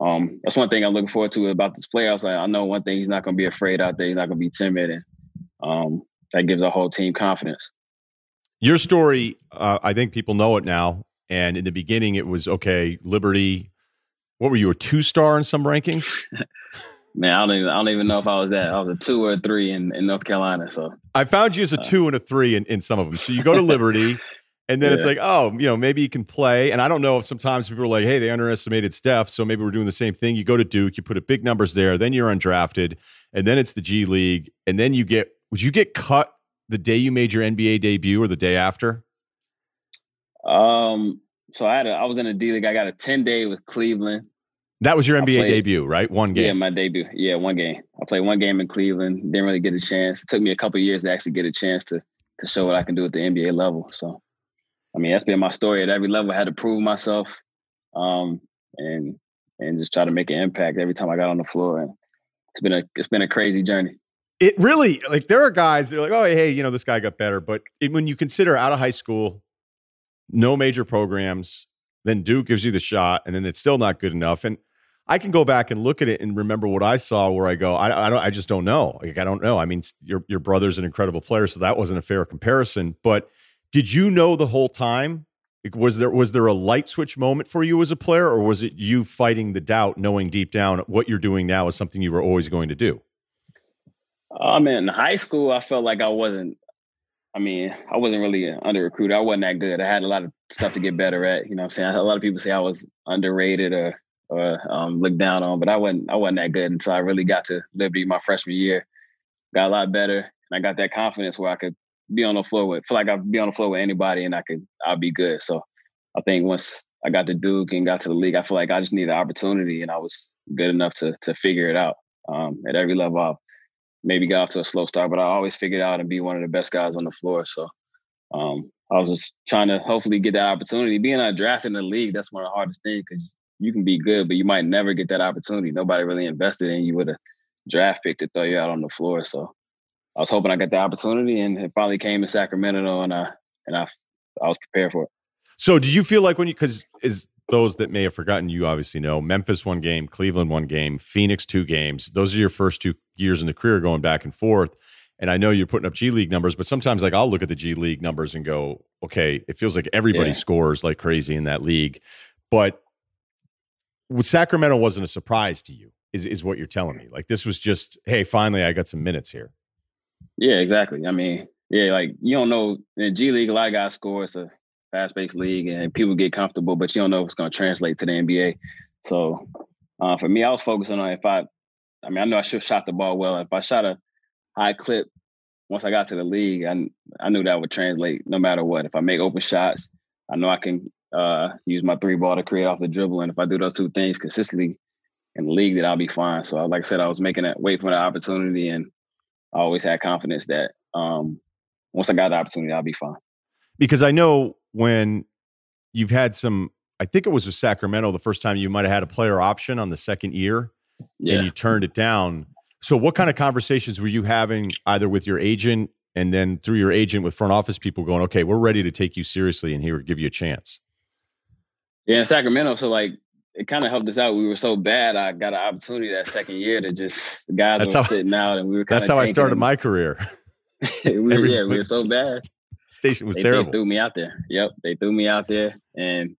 um, that's one thing I'm looking forward to about this playoffs. I, I know one thing he's not going to be afraid out there. He's not going to be timid, and um, that gives our whole team confidence. Your story, uh, I think people know it now. And in the beginning, it was okay. Liberty. What were you a two star in some rankings? Man, I don't even I don't even know if I was that. I was a two or a three in, in North Carolina. So I found you as a uh, two and a three in, in some of them. So you go to Liberty. And then yeah. it's like, oh, you know, maybe you can play. And I don't know if sometimes people are like, hey, they underestimated Steph. So maybe we're doing the same thing. You go to Duke, you put a big numbers there, then you're undrafted, and then it's the G League. And then you get, would you get cut the day you made your NBA debut or the day after? Um, so I had a, I was in a D League. I got a 10 day with Cleveland. That was your NBA played, debut, right? One game. Yeah, my debut. Yeah, one game. I played one game in Cleveland. Didn't really get a chance. It took me a couple years to actually get a chance to to show what I can do at the NBA level. So I mean, that's been my story at every level. I had to prove myself, um, and and just try to make an impact every time I got on the floor. And it's been a it's been a crazy journey. It really like there are guys that are like, oh hey, you know this guy got better, but it, when you consider out of high school, no major programs, then Duke gives you the shot, and then it's still not good enough. And I can go back and look at it and remember what I saw where I go, I, I don't, I just don't know. Like, I don't know. I mean, your, your brother's an incredible player, so that wasn't a fair comparison. But did you know the whole time? Was there was there a light switch moment for you as a player, or was it you fighting the doubt, knowing deep down what you're doing now is something you were always going to do? I Um, in high school, I felt like I wasn't. I mean, I wasn't really under recruited. I wasn't that good. I had a lot of stuff to get better at. You know, I'm saying a lot of people say I was underrated or or um, looked down on, but I wasn't I wasn't that good until I really got to Liberty my freshman year. Got a lot better, and I got that confidence where I could be on the floor with feel like I'd be on the floor with anybody, and I could I'll be good. So I think once I got to Duke and got to the league, I feel like I just needed an opportunity, and I was good enough to to figure it out um, at every level. I maybe got off to a slow start, but I always figured out and be one of the best guys on the floor. So um, I was just trying to hopefully get that opportunity. Being a draft in the league, that's one of the hardest things because you can be good, but you might never get that opportunity. Nobody really invested in you with a draft pick to throw you out on the floor. So I was hoping I got the opportunity, and it finally came in Sacramento, and I and I I was prepared for it. So did you feel like when you because is those that may have forgotten, you obviously know Memphis one game, Cleveland one game, Phoenix two games. Those are your first two years in the career going back and forth. And I know you're putting up G League numbers, but sometimes like I'll look at the G League numbers and go, okay, it feels like everybody yeah. scores like crazy in that league. But Sacramento wasn't a surprise to you, is is what you're telling me. Like this was just, hey, finally I got some minutes here. Yeah, exactly. I mean, yeah, like you don't know in G League, a lot of guys score. It's a fast paced league, and people get comfortable, but you don't know if it's going to translate to the NBA. So uh, for me, I was focusing on if I, I mean, I know I should have shot the ball well. If I shot a high clip once I got to the league, I I knew that would translate no matter what. If I make open shots, I know I can uh, use my three ball to create off the dribble. And if I do those two things consistently in the league, then I'll be fine. So, like I said, I was making that wait for the opportunity, and I always had confidence that um, once I got the opportunity, I'll be fine. Because I know when you've had some, I think it was with Sacramento the first time you might have had a player option on the second year, yeah. and you turned it down. So, what kind of conversations were you having either with your agent and then through your agent with front office people going, okay, we're ready to take you seriously and here give you a chance? Yeah, in Sacramento. So like it kind of helped us out. We were so bad. I got an opportunity that second year to just the guys that's were how, sitting out, and we were. That's how I started my career. we were, yeah, we were so bad. Station was they, terrible. They threw me out there. Yep, they threw me out there, and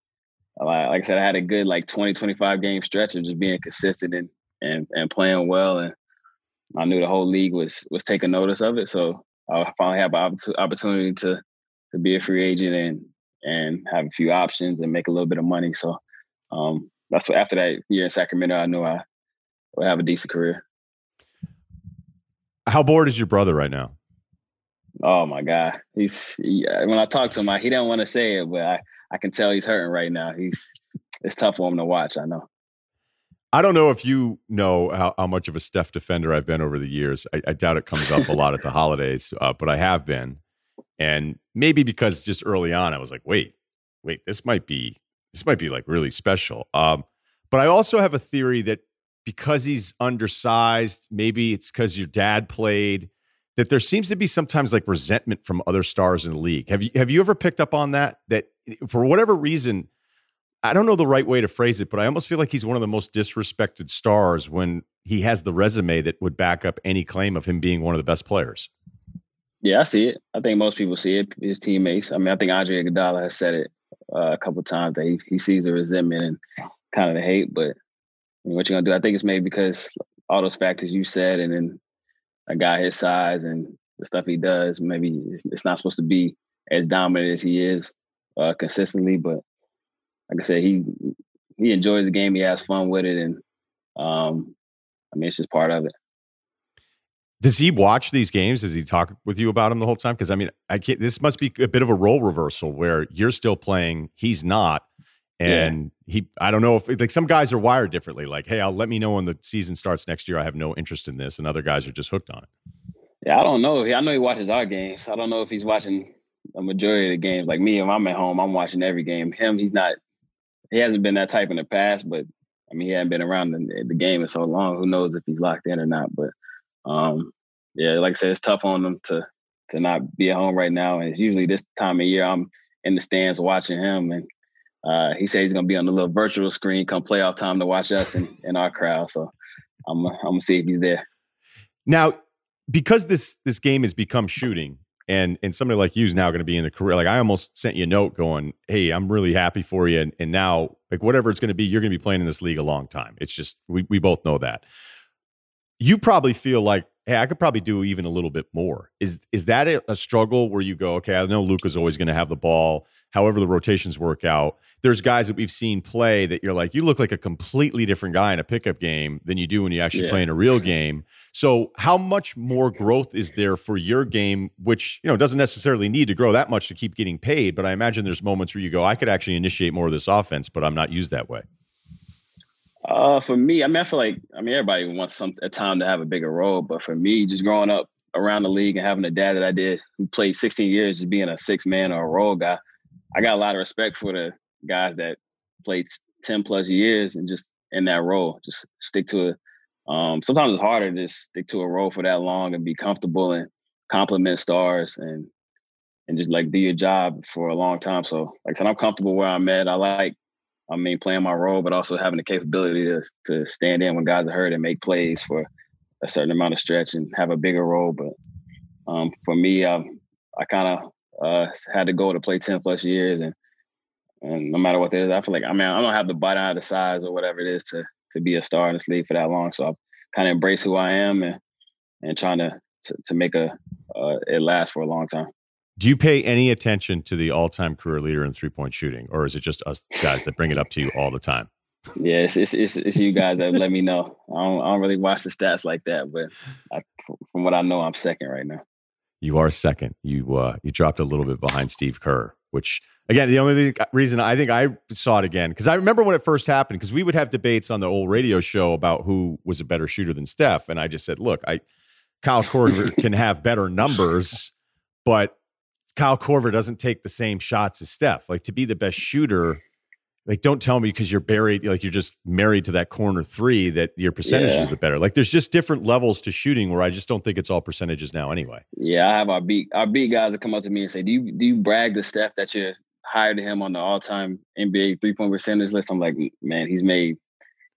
like I said, I had a good like 20, 25 game stretch of just being consistent and and and playing well, and I knew the whole league was was taking notice of it. So I finally have an opportunity to to be a free agent and and have a few options and make a little bit of money. So um, that's what after that year in Sacramento, I knew I would have a decent career. How bored is your brother right now? Oh my God, he's he, when I talk to him, I, he don't want to say it, but I I can tell he's hurting right now. He's it's tough for him to watch. I know. I don't know if you know how, how much of a Steph defender I've been over the years. I, I doubt it comes up a lot at the holidays, uh, but I have been. And maybe because just early on, I was like, wait, wait, this might be this might be like really special. Um, but I also have a theory that because he's undersized, maybe it's because your dad played, that there seems to be sometimes like resentment from other stars in the league. Have you have you ever picked up on that? That for whatever reason, I don't know the right way to phrase it, but I almost feel like he's one of the most disrespected stars when he has the resume that would back up any claim of him being one of the best players. Yeah, I see it. I think most people see it. His teammates. I mean, I think Andre Iguodala has said it uh, a couple times that he, he sees the resentment and kind of the hate. But I mean, what you gonna do? I think it's maybe because all those factors you said, and then a guy his size and the stuff he does, maybe it's, it's not supposed to be as dominant as he is uh, consistently. But like I said, he he enjoys the game. He has fun with it, and um, I mean, it's just part of it. Does he watch these games? Does he talk with you about them the whole time? Because I mean, I can't. This must be a bit of a role reversal where you're still playing, he's not, and yeah. he. I don't know if like some guys are wired differently. Like, hey, I'll let me know when the season starts next year. I have no interest in this, and other guys are just hooked on it. Yeah, I don't know. I know he watches our games. I don't know if he's watching a majority of the games. Like me, if I'm at home, I'm watching every game. Him, he's not. He hasn't been that type in the past, but I mean, he hadn't been around the, the game in so long. Who knows if he's locked in or not? But um, yeah, like I said, it's tough on them to to not be at home right now. And it's usually this time of year I'm in the stands watching him, and uh, he said he's gonna be on the little virtual screen come playoff time to watch us and, in our crowd. So I'm I'm gonna see if he's there. Now, because this this game has become shooting, and and somebody like you is now going to be in the career. Like I almost sent you a note going, "Hey, I'm really happy for you," and, and now like whatever it's going to be, you're going to be playing in this league a long time. It's just we we both know that. You probably feel like hey, I could probably do even a little bit more. Is is that a, a struggle where you go, okay, I know Luka's always going to have the ball, however the rotations work out. There's guys that we've seen play that you're like, you look like a completely different guy in a pickup game than you do when you actually yeah. play in a real game. So how much more growth is there for your game, which you know doesn't necessarily need to grow that much to keep getting paid? But I imagine there's moments where you go, I could actually initiate more of this offense, but I'm not used that way. Uh, for me, I mean, I feel like I mean everybody wants some a time to have a bigger role, but for me, just growing up around the league and having a dad that I did who played 16 years, just being a six man or a role guy, I got a lot of respect for the guys that played 10 plus years and just in that role, just stick to it. Um, sometimes it's harder to just stick to a role for that long and be comfortable and compliment stars and and just like do your job for a long time. So like I said, I'm comfortable where I'm at. I like I mean, playing my role, but also having the capability to to stand in when guys are hurt and make plays for a certain amount of stretch and have a bigger role. But um, for me, I, I kind of uh, had to go to play ten plus years, and and no matter what it is, I feel like I mean I don't have the bite out of the size or whatever it is to to be a star in this league for that long. So I've kind of embraced who I am and and trying to to, to make a uh, it last for a long time. Do you pay any attention to the all-time career leader in three-point shooting, or is it just us guys that bring it up to you all the time? Yeah, it's it's, it's, it's you guys that let me know. I don't, I don't really watch the stats like that, but I, from what I know, I'm second right now. You are second. You uh, you dropped a little bit behind Steve Kerr, which again, the only reason I think I saw it again because I remember when it first happened because we would have debates on the old radio show about who was a better shooter than Steph, and I just said, look, I Kyle Korver can have better numbers, but Kyle Korver doesn't take the same shots as Steph. Like to be the best shooter, like don't tell me because you're buried, like you're just married to that corner three that your percentages yeah. are better. Like there's just different levels to shooting where I just don't think it's all percentages now anyway. Yeah, I have our beat our beat guys that come up to me and say, Do you do you brag to Steph that you're higher than him on the all time NBA three point percentage list? I'm like, man, he's made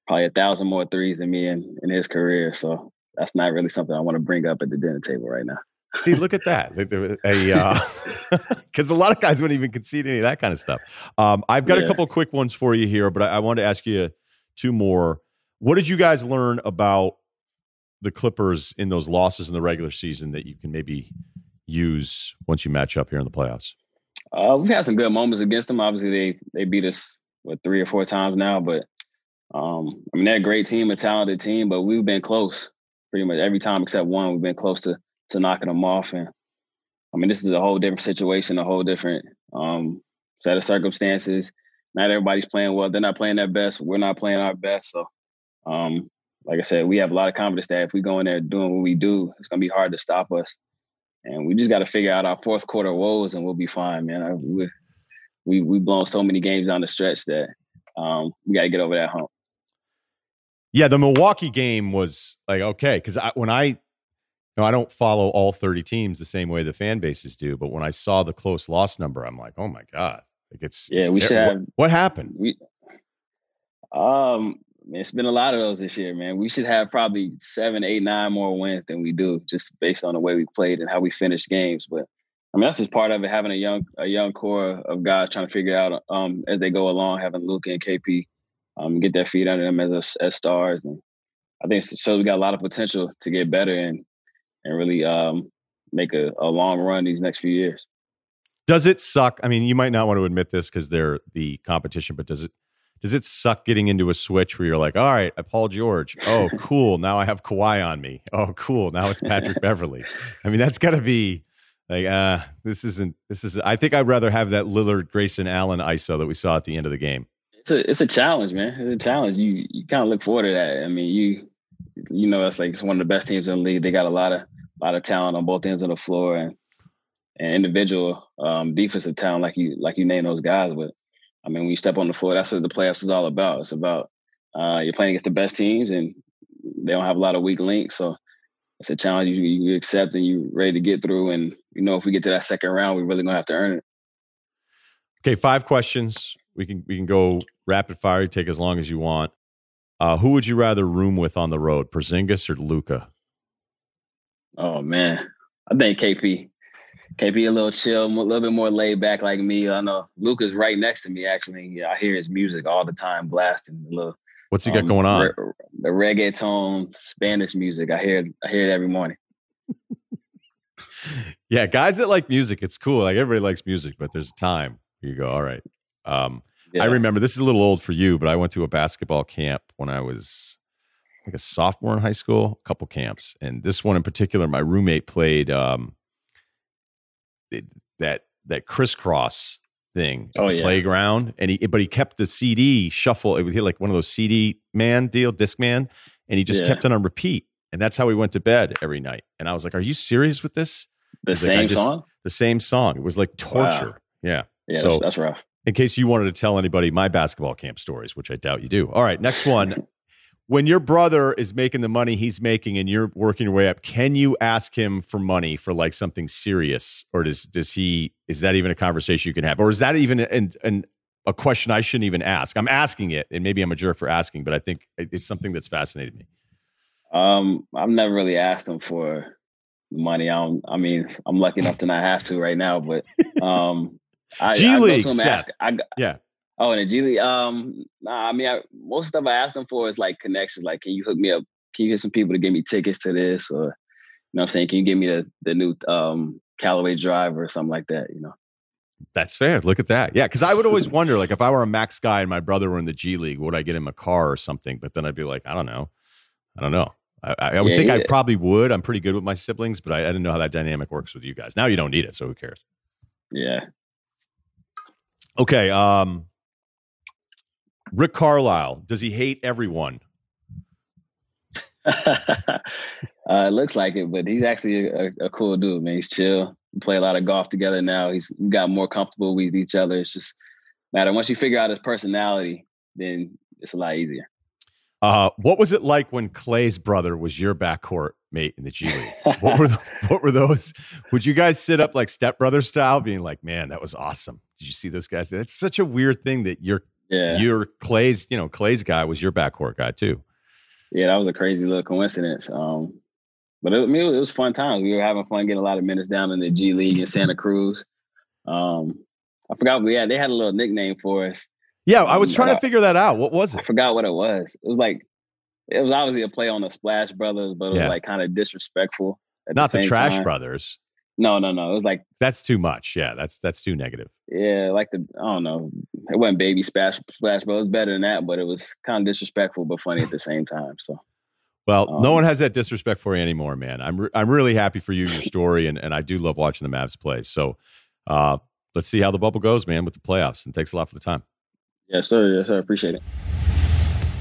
probably a thousand more threes than me in, in his career. So that's not really something I want to bring up at the dinner table right now. See, look at that. Because uh, a lot of guys wouldn't even concede any of that kind of stuff. Um, I've got yeah. a couple quick ones for you here, but I, I want to ask you two more. What did you guys learn about the Clippers in those losses in the regular season that you can maybe use once you match up here in the playoffs? Uh, we've had some good moments against them. Obviously, they they beat us what three or four times now, but um, I mean they're a great team, a talented team, but we've been close pretty much every time except one. We've been close to to knocking them off. And I mean, this is a whole different situation, a whole different um, set of circumstances. Not everybody's playing well. They're not playing their best. We're not playing our best. So, um, like I said, we have a lot of confidence that if we go in there doing what we do, it's gonna be hard to stop us. And we just got to figure out our fourth quarter woes, and we'll be fine, man. We we we blown so many games down the stretch that um, we got to get over that hump. Yeah, the Milwaukee game was like okay because when I know, I don't follow all 30 teams the same way the fan bases do, but when I saw the close loss number, I'm like, oh my God. Like it's yeah, it's we ter- should have what, what happened? We um it's been a lot of those this year, man. We should have probably seven, eight, nine more wins than we do, just based on the way we played and how we finished games. But I mean, that's just part of it. Having a young, a young core of guys trying to figure out um, as they go along. Having Luka and KP um, get their feet under them as a, as stars, and I think shows we got a lot of potential to get better. And and really um, make a, a long run these next few years. Does it suck? I mean, you might not want to admit this because they're the competition, but does it does it suck getting into a switch where you're like, all right, I Paul George. Oh, cool. Now I have Kawhi on me. Oh, cool. Now it's Patrick Beverley. I mean, that's got to be like, uh, this isn't, this is, I think I'd rather have that Lillard, Grayson Allen ISO that we saw at the end of the game. It's a, it's a challenge, man. It's a challenge. You, you kind of look forward to that. I mean, you, you know, it's like, it's one of the best teams in the league. They got a lot of, a lot of talent on both ends of the floor and and individual um, defensive talent like you like you name those guys. But I mean, when you step on the floor, that's what the playoffs is all about. It's about uh, you're playing against the best teams, and they don't have a lot of weak links. So it's a challenge you, you accept and you're ready to get through. And you know, if we get to that second round, we're really gonna have to earn it. Okay, five questions. We can we can go rapid fire. take as long as you want. Uh, who would you rather room with on the road, Porzingis or Luka? Oh man, I think KP. KP a little chill, a little bit more laid back like me. I know Luka's right next to me. Actually, yeah, I hear his music all the time, blasting a little. What's he got um, going on? Re- the reggaeton Spanish music. I hear. I hear it every morning. yeah, guys that like music, it's cool. Like everybody likes music, but there's a time you go. All right. Um, yeah. I remember this is a little old for you, but I went to a basketball camp when I was like a sophomore in high school, a couple camps, and this one in particular, my roommate played um, it, that that crisscross thing oh, the yeah. playground, and he but he kept the CD shuffle. It was like one of those CD man deal, disc man, and he just yeah. kept it on repeat, and that's how we went to bed every night. And I was like, "Are you serious with this?" The same like, just, song. The same song. It was like torture. Wow. Yeah. Yeah. So that's, that's rough. In case you wanted to tell anybody my basketball camp stories, which I doubt you do. All right, next one. when your brother is making the money he's making and you're working your way up, can you ask him for money for like something serious, or does does he is that even a conversation you can have, or is that even an, an a question I shouldn't even ask? I'm asking it, and maybe I'm a jerk for asking, but I think it's something that's fascinated me. Um, I've never really asked him for money. I don't. I mean, I'm lucky enough to not have to right now, but um, I, G I League. Ask, I, yeah. Oh, and the G League. Um, nah, I mean, I, most stuff I ask them for is like connections. Like, can you hook me up? Can you get some people to give me tickets to this, or you know, I'm saying, can you give me the the new um Callaway drive or something like that? You know. That's fair. Look at that. Yeah, because I would always wonder, like, if I were a max guy and my brother were in the G League, would I get him a car or something? But then I'd be like, I don't know. I don't know. I, I would yeah, think yeah. I probably would. I'm pretty good with my siblings, but I, I, didn't know how that dynamic works with you guys. Now you don't need it, so who cares? Yeah. Okay. Um, Rick Carlisle, does he hate everyone? uh, it looks like it, but he's actually a, a, cool dude, man. He's chill. We play a lot of golf together now. He's got more comfortable with each other. It's just matter once you figure out his personality, then it's a lot easier. Uh, what was it like when Clay's brother was your backcourt mate in the G League? what were the, what were those? Would you guys sit up like stepbrother style, being like, "Man, that was awesome"? Did you see those guys? That's such a weird thing that you're yeah. your Clay's, you know, Clay's guy was your backcourt guy too. Yeah, that was a crazy little coincidence. Um, but it, I mean, it was fun times. We were having fun getting a lot of minutes down in the G League in Santa Cruz. Um, I forgot, but yeah, they had a little nickname for us. Yeah, I was trying to figure that out. What was it? I forgot what it was. It was like it was obviously a play on the Splash Brothers, but it was yeah. like kind of disrespectful. Not the, the Trash time. Brothers. No, no, no. It was like that's too much. Yeah, that's that's too negative. Yeah, like the I don't know. It wasn't baby splash splash, but it was better than that. But it was kind of disrespectful, but funny at the same time. So. Well, um, no one has that disrespect for you anymore, man. I'm re- I'm really happy for you, your story, and, and I do love watching the Mavs play. So, uh, let's see how the bubble goes, man, with the playoffs. And thanks a lot for the time. Yes, sir. Yes, sir. Appreciate it.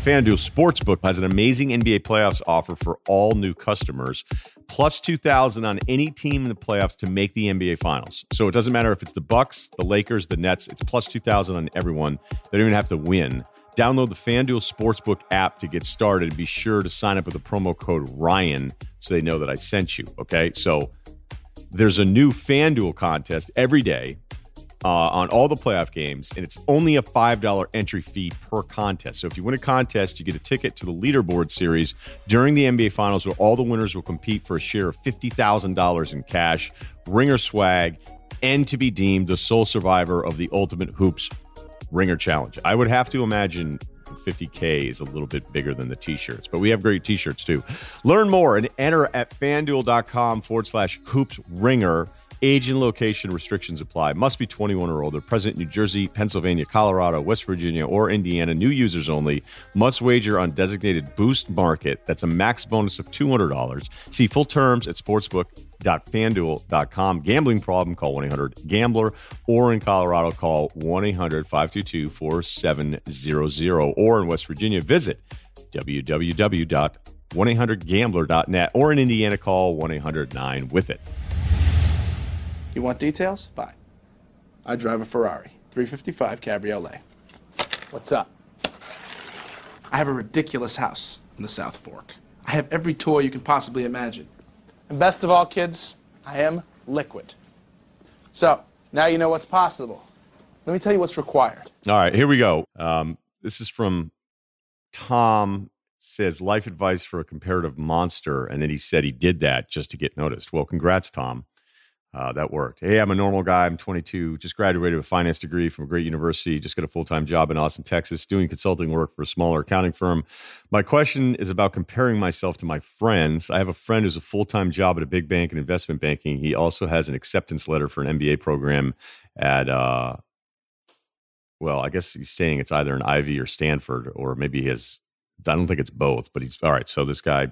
FanDuel Sportsbook has an amazing NBA playoffs offer for all new customers, plus 2000 on any team in the playoffs to make the NBA finals. So it doesn't matter if it's the Bucks, the Lakers, the Nets, it's plus 2000 on everyone. They don't even have to win. Download the FanDuel Sportsbook app to get started be sure to sign up with the promo code Ryen so they know that I sent you, okay? So there's a new FanDuel contest every day uh, on all the playoff games, and it's only a $5 entry fee per contest. So if you win a contest, you get a ticket to the leaderboard series during the NBA Finals, where all the winners will compete for a share of $50,000 in cash, ringer swag, and to be deemed the sole survivor of the Ultimate Hoops Ringer Challenge. I would have to imagine 50K is a little bit bigger than the t shirts, but we have great t shirts too. Learn more and enter at fanduel.com forward slash hoops ringer. Age and location restrictions apply. Must be 21 or older. Present New Jersey, Pennsylvania, Colorado, West Virginia, or Indiana. New users only. Must wager on designated Boost Market. That's a max bonus of $200. See full terms at sportsbook.fanduel.com. Gambling problem? Call 1-800-GAMBLER. Or in Colorado, call 1-800-522-4700. Or in West Virginia, visit www.1800gambler.net. Or in Indiana, call 1-800-9-WITH-IT. You want details? Bye. I drive a Ferrari 355 Cabriolet. What's up? I have a ridiculous house in the South Fork. I have every toy you can possibly imagine. And best of all, kids, I am liquid. So, now you know what's possible. Let me tell you what's required. All right, here we go. Um, this is from Tom. Says life advice for a comparative monster, and then he said he did that just to get noticed. Well, congrats, Tom. Uh, that worked. Hey, I'm a normal guy. I'm 22. Just graduated with a finance degree from a great university. Just got a full time job in Austin, Texas, doing consulting work for a smaller accounting firm. My question is about comparing myself to my friends. I have a friend who's a full time job at a big bank in investment banking. He also has an acceptance letter for an MBA program at, uh, well, I guess he's saying it's either an Ivy or Stanford, or maybe he has I don't think it's both, but he's all right. So this guy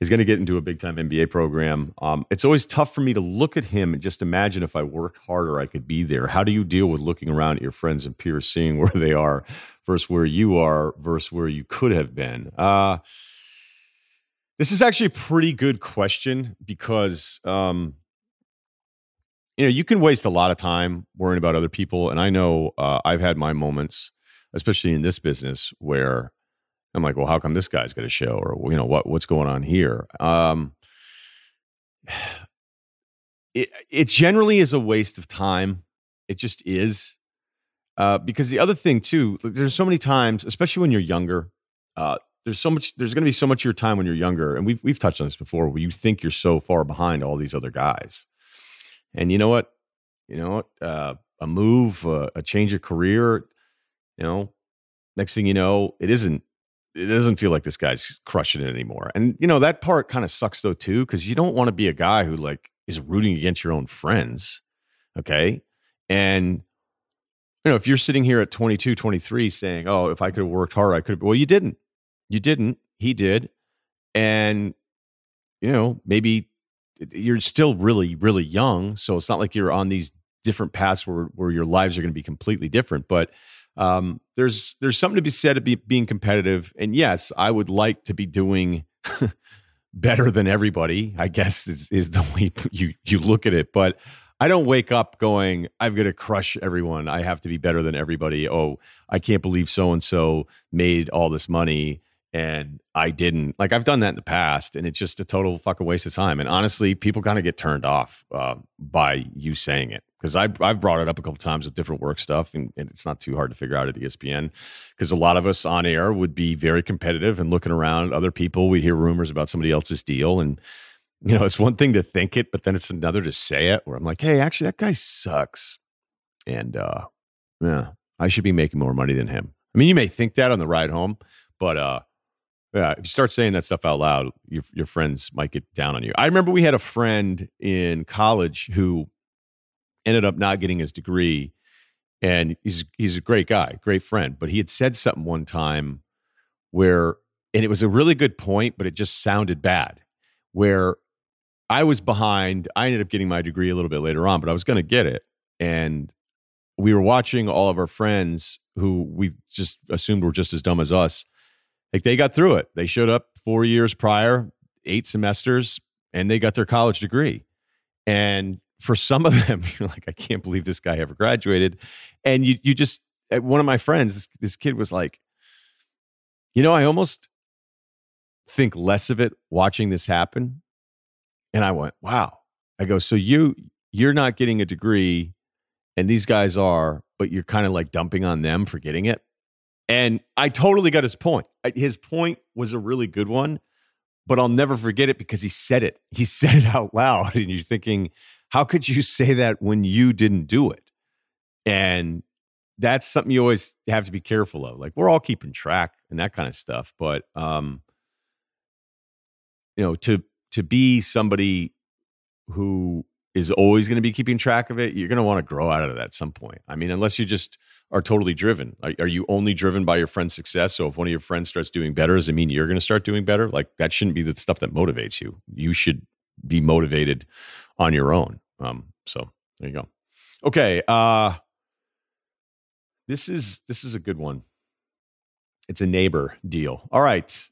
is going to get into a big time MBA program. Um, it's always tough for me to look at him and just imagine if I worked harder, I could be there. How do you deal with looking around at your friends and peers, seeing where they are versus where you are versus where you could have been? Uh, this is actually a pretty good question because, um, you know, you can waste a lot of time worrying about other people. And I know uh, I've had my moments, especially in this business, where I'm like, well, how come this guy's got a show, or you know, what what's going on here? Um, it it generally is a waste of time. It just is, uh, because the other thing too, there's so many times, especially when you're younger. Uh, there's so much. There's going to be so much of your time when you're younger, and we've we've touched on this before. Where you think you're so far behind all these other guys, and you know what? You know what? Uh, a move, uh, a change of career. You know, next thing you know, it isn't it doesn't feel like this guy's crushing it anymore. And you know that part kind of sucks though too, because you don't want to be a guy who like is rooting against your own friends. Okay, and you know if you're sitting here at 22, 23 saying, "Oh, if I could have worked harder, I could," have." well, you didn't. You didn't. He did, and you know maybe you're still really, really young, so it's not like you're on these different paths where where your lives are going to be completely different, but um, there's there's something to be said be, being competitive. And yes, I would like to be doing better than everybody. I guess is, is the way you you look at it. But I don't wake up going, I've got to crush everyone. I have to be better than everybody. Oh, I can't believe so and so made all this money and I didn't. Like I've done that in the past, and it's just a total fucking waste of time. And honestly, people kind of get turned off uh, by you saying it because I've I've brought it up a couple times with different work stuff, and, and it's not too hard to figure out at ESPN because a lot of us on air would be very competitive and looking around other people. We'd hear rumors about somebody else's deal, and you know it's one thing to think it, but then it's another to say it. Where I'm like, hey, actually, that guy sucks, and uh, yeah, I should be making more money than him. I mean, you may think that on the ride home, but uh, yeah, if you start saying that stuff out loud, your your friends might get down on you. I remember we had a friend in college who ended up not getting his degree, and he's he's a great guy, great friend. But he had said something one time where, and it was a really good point, but it just sounded bad. Where I was behind, I ended up getting my degree a little bit later on, but I was going to get it, and we were watching all of our friends who we just assumed were just as dumb as us like they got through it. They showed up four years prior, eight semesters, and they got their college degree. And for some of them, you're like, I can't believe this guy ever graduated. And you you just eh, one of my friends, this, this kid was like, you know, I almost think less of it watching this happen. And I went, wow. I go, so you you're not getting a degree and these guys are, but you're kind of like dumping on them for getting it. And I totally got his point. His point was a really good one, but I'll never forget it because he said it. He said it out loud. And you're thinking, how could you say that when you didn't do it? And that's something you always have to be careful of. Like we're all keeping track and that kind of stuff. But um, you know, to to be somebody who is always going to be keeping track of it, you're going to want to grow out of that at some point. I mean, unless you just are totally driven. Are, are, you only driven by your friend's success? So if one of your friends starts doing better, does it mean you're going to start doing better? Like that shouldn't be the stuff that motivates you. You should be motivated on your own. Um, so there you go. Okay. Uh, this is this is a good one. It's a neighbor deal. All right.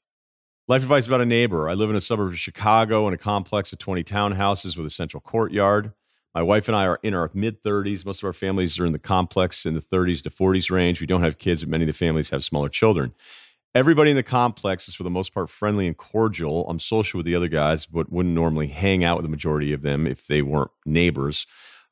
Life advice about a neighbor. I live in a suburb of Chicago in a complex of 20 townhouses with a central courtyard. My wife and I are in our mid 30s. Most of our families are in the complex in the 30s to 40s range. We don't have kids, but many of the families have smaller children. Everybody in the complex is for the most part friendly and cordial. I'm social with the other guys, but wouldn't normally hang out with the majority of them if they weren't neighbors.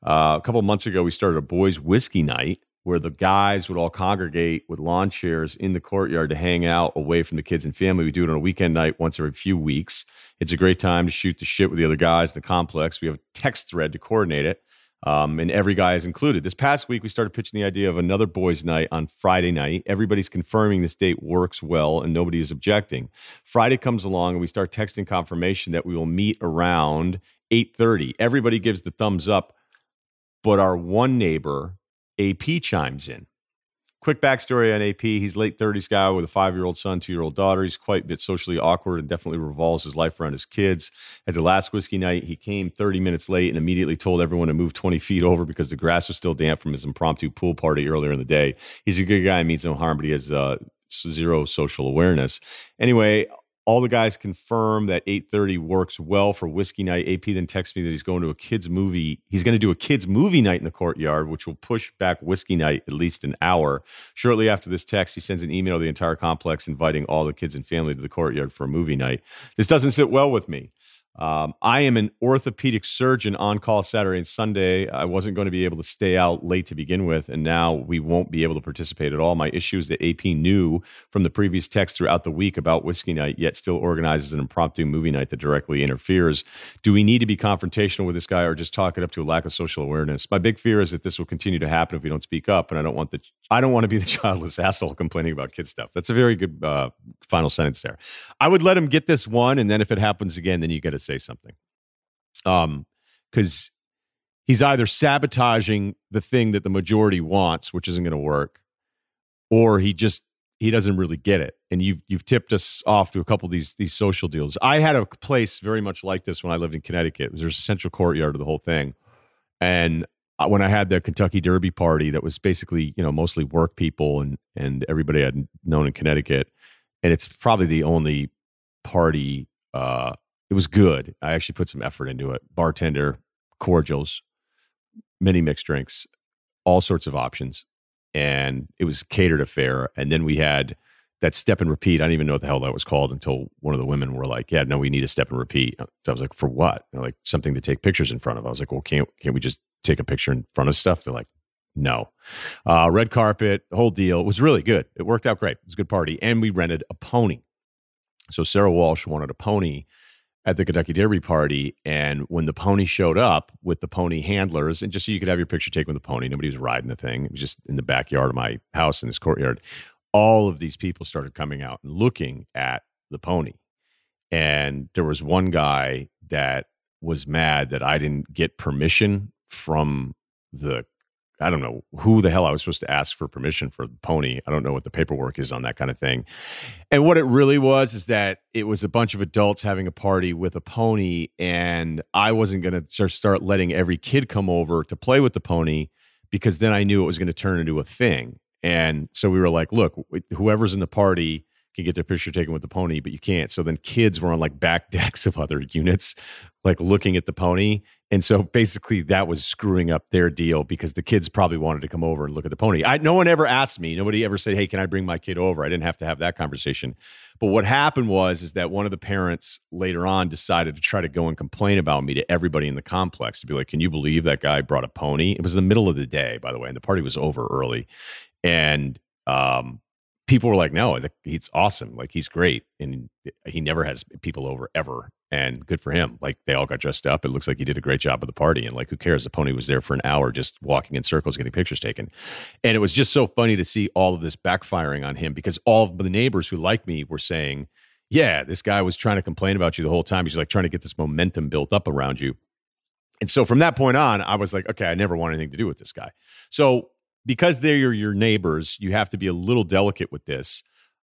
Uh, a couple months ago, we started a boys' whiskey night where the guys would all congregate with lawn chairs in the courtyard to hang out away from the kids and family. We do it on a weekend night once every few weeks. It's a great time to shoot the shit with the other guys in the complex. We have a text thread to coordinate it. Um, and every guy is included. This past week, we started pitching the idea of another boys' night on Friday night. Everybody's confirming this date works well, and nobody is objecting. Friday comes along, and we start texting confirmation that we will meet around eight thirty. Everybody gives the thumbs up, but our one neighbor, AP, chimes in. Quick backstory on AP. He's late 30s guy with a five year old son, two year old daughter. He's quite a bit socially awkward and definitely revolves his life around his kids. At the last whiskey night, he came 30 minutes late and immediately told everyone to move 20 feet over because the grass was still damp from his impromptu pool party earlier in the day. He's a good guy, means no harm, but he has uh, zero social awareness. Anyway, all the guys confirm that 8.30 works well for whiskey night. Ap then texts me that he's going to a kids movie he's going to do a kids movie night in the courtyard which will push back whiskey night at least an hour. Shortly after this text he sends an email to the entire complex inviting all the kids and family to the courtyard for a movie night. This doesn't sit well with me um, I am an orthopedic surgeon on call Saturday and Sunday. I wasn't going to be able to stay out late to begin with, and now we won't be able to participate at all. My issue is that AP knew from the previous text throughout the week about whiskey night, yet still organizes an impromptu movie night that directly interferes. Do we need to be confrontational with this guy or just talk it up to a lack of social awareness? My big fear is that this will continue to happen if we don't speak up, and I don't want the I don't want to be the childless asshole complaining about kid stuff. That's a very good uh, final sentence there. I would let him get this one, and then if it happens again, then you got to say something. Um, because he's either sabotaging the thing that the majority wants, which isn't going to work, or he just he doesn't really get it. And you've you've tipped us off to a couple of these these social deals. I had a place very much like this when I lived in Connecticut. There's a central courtyard of the whole thing, and when I had the Kentucky Derby party, that was basically you know mostly work people and and everybody I'd known in Connecticut, and it's probably the only party uh, it was good. I actually put some effort into it. Bartender, cordials, many mixed drinks, all sorts of options. And it was catered affair. And then we had that step and repeat. I didn't even know what the hell that was called until one of the women were like, "Yeah, no, we need a step and repeat." So I was like, "For what?" They're like, "Something to take pictures in front of." I was like, "Well, can't can't we just take a picture in front of stuff?" They're like, "No." Uh, red carpet, whole deal. It was really good. It worked out great. It was a good party, and we rented a pony. So Sarah Walsh wanted a pony at the Kentucky Derby party. And when the pony showed up with the pony handlers, and just so you could have your picture taken with the pony, nobody was riding the thing. It was just in the backyard of my house in this courtyard. All of these people started coming out and looking at the pony. And there was one guy that was mad that I didn't get permission from the I don't know who the hell I was supposed to ask for permission for the pony. I don't know what the paperwork is on that kind of thing. And what it really was is that it was a bunch of adults having a party with a pony, and I wasn't going to just start letting every kid come over to play with the pony because then I knew it was going to turn into a thing. And so we were like, look, whoever's in the party can get their picture taken with the pony, but you can't. So then kids were on like back decks of other units, like looking at the pony. And so basically that was screwing up their deal because the kids probably wanted to come over and look at the pony. I, no one ever asked me. Nobody ever said, Hey, can I bring my kid over? I didn't have to have that conversation. But what happened was, is that one of the parents later on decided to try to go and complain about me to everybody in the complex to be like, can you believe that guy brought a pony? It was the middle of the day, by the way, and the party was over early. And, um, people were like, no, he's awesome. Like he's great. And he never has people over ever. And good for him. Like they all got dressed up. It looks like he did a great job of the party. And like, who cares? The pony was there for an hour just walking in circles, getting pictures taken. And it was just so funny to see all of this backfiring on him because all of the neighbors who like me were saying, yeah, this guy was trying to complain about you the whole time. He's like trying to get this momentum built up around you. And so from that point on, I was like, okay, I never want anything to do with this guy. So because they're your neighbors, you have to be a little delicate with this.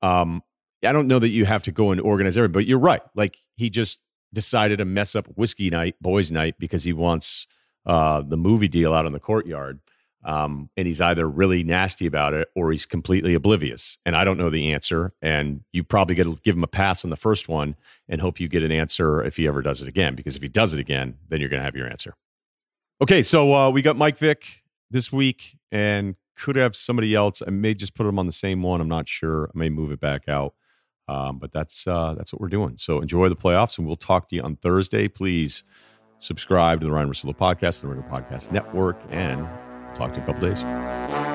Um, I don't know that you have to go and organize everything, but you're right. Like he just decided to mess up whiskey night, boys' night, because he wants uh, the movie deal out in the courtyard. Um, and he's either really nasty about it or he's completely oblivious. And I don't know the answer. And you probably got to give him a pass on the first one and hope you get an answer if he ever does it again. Because if he does it again, then you're going to have your answer. Okay, so uh, we got Mike Vick this week and could have somebody else. I may just put them on the same one. I'm not sure. I may move it back out. Um, but that's uh, that's what we're doing. So enjoy the playoffs, and we'll talk to you on Thursday. Please subscribe to the Ryen Russillo podcast, the Ringer Podcast Network, and talk to you in a couple days.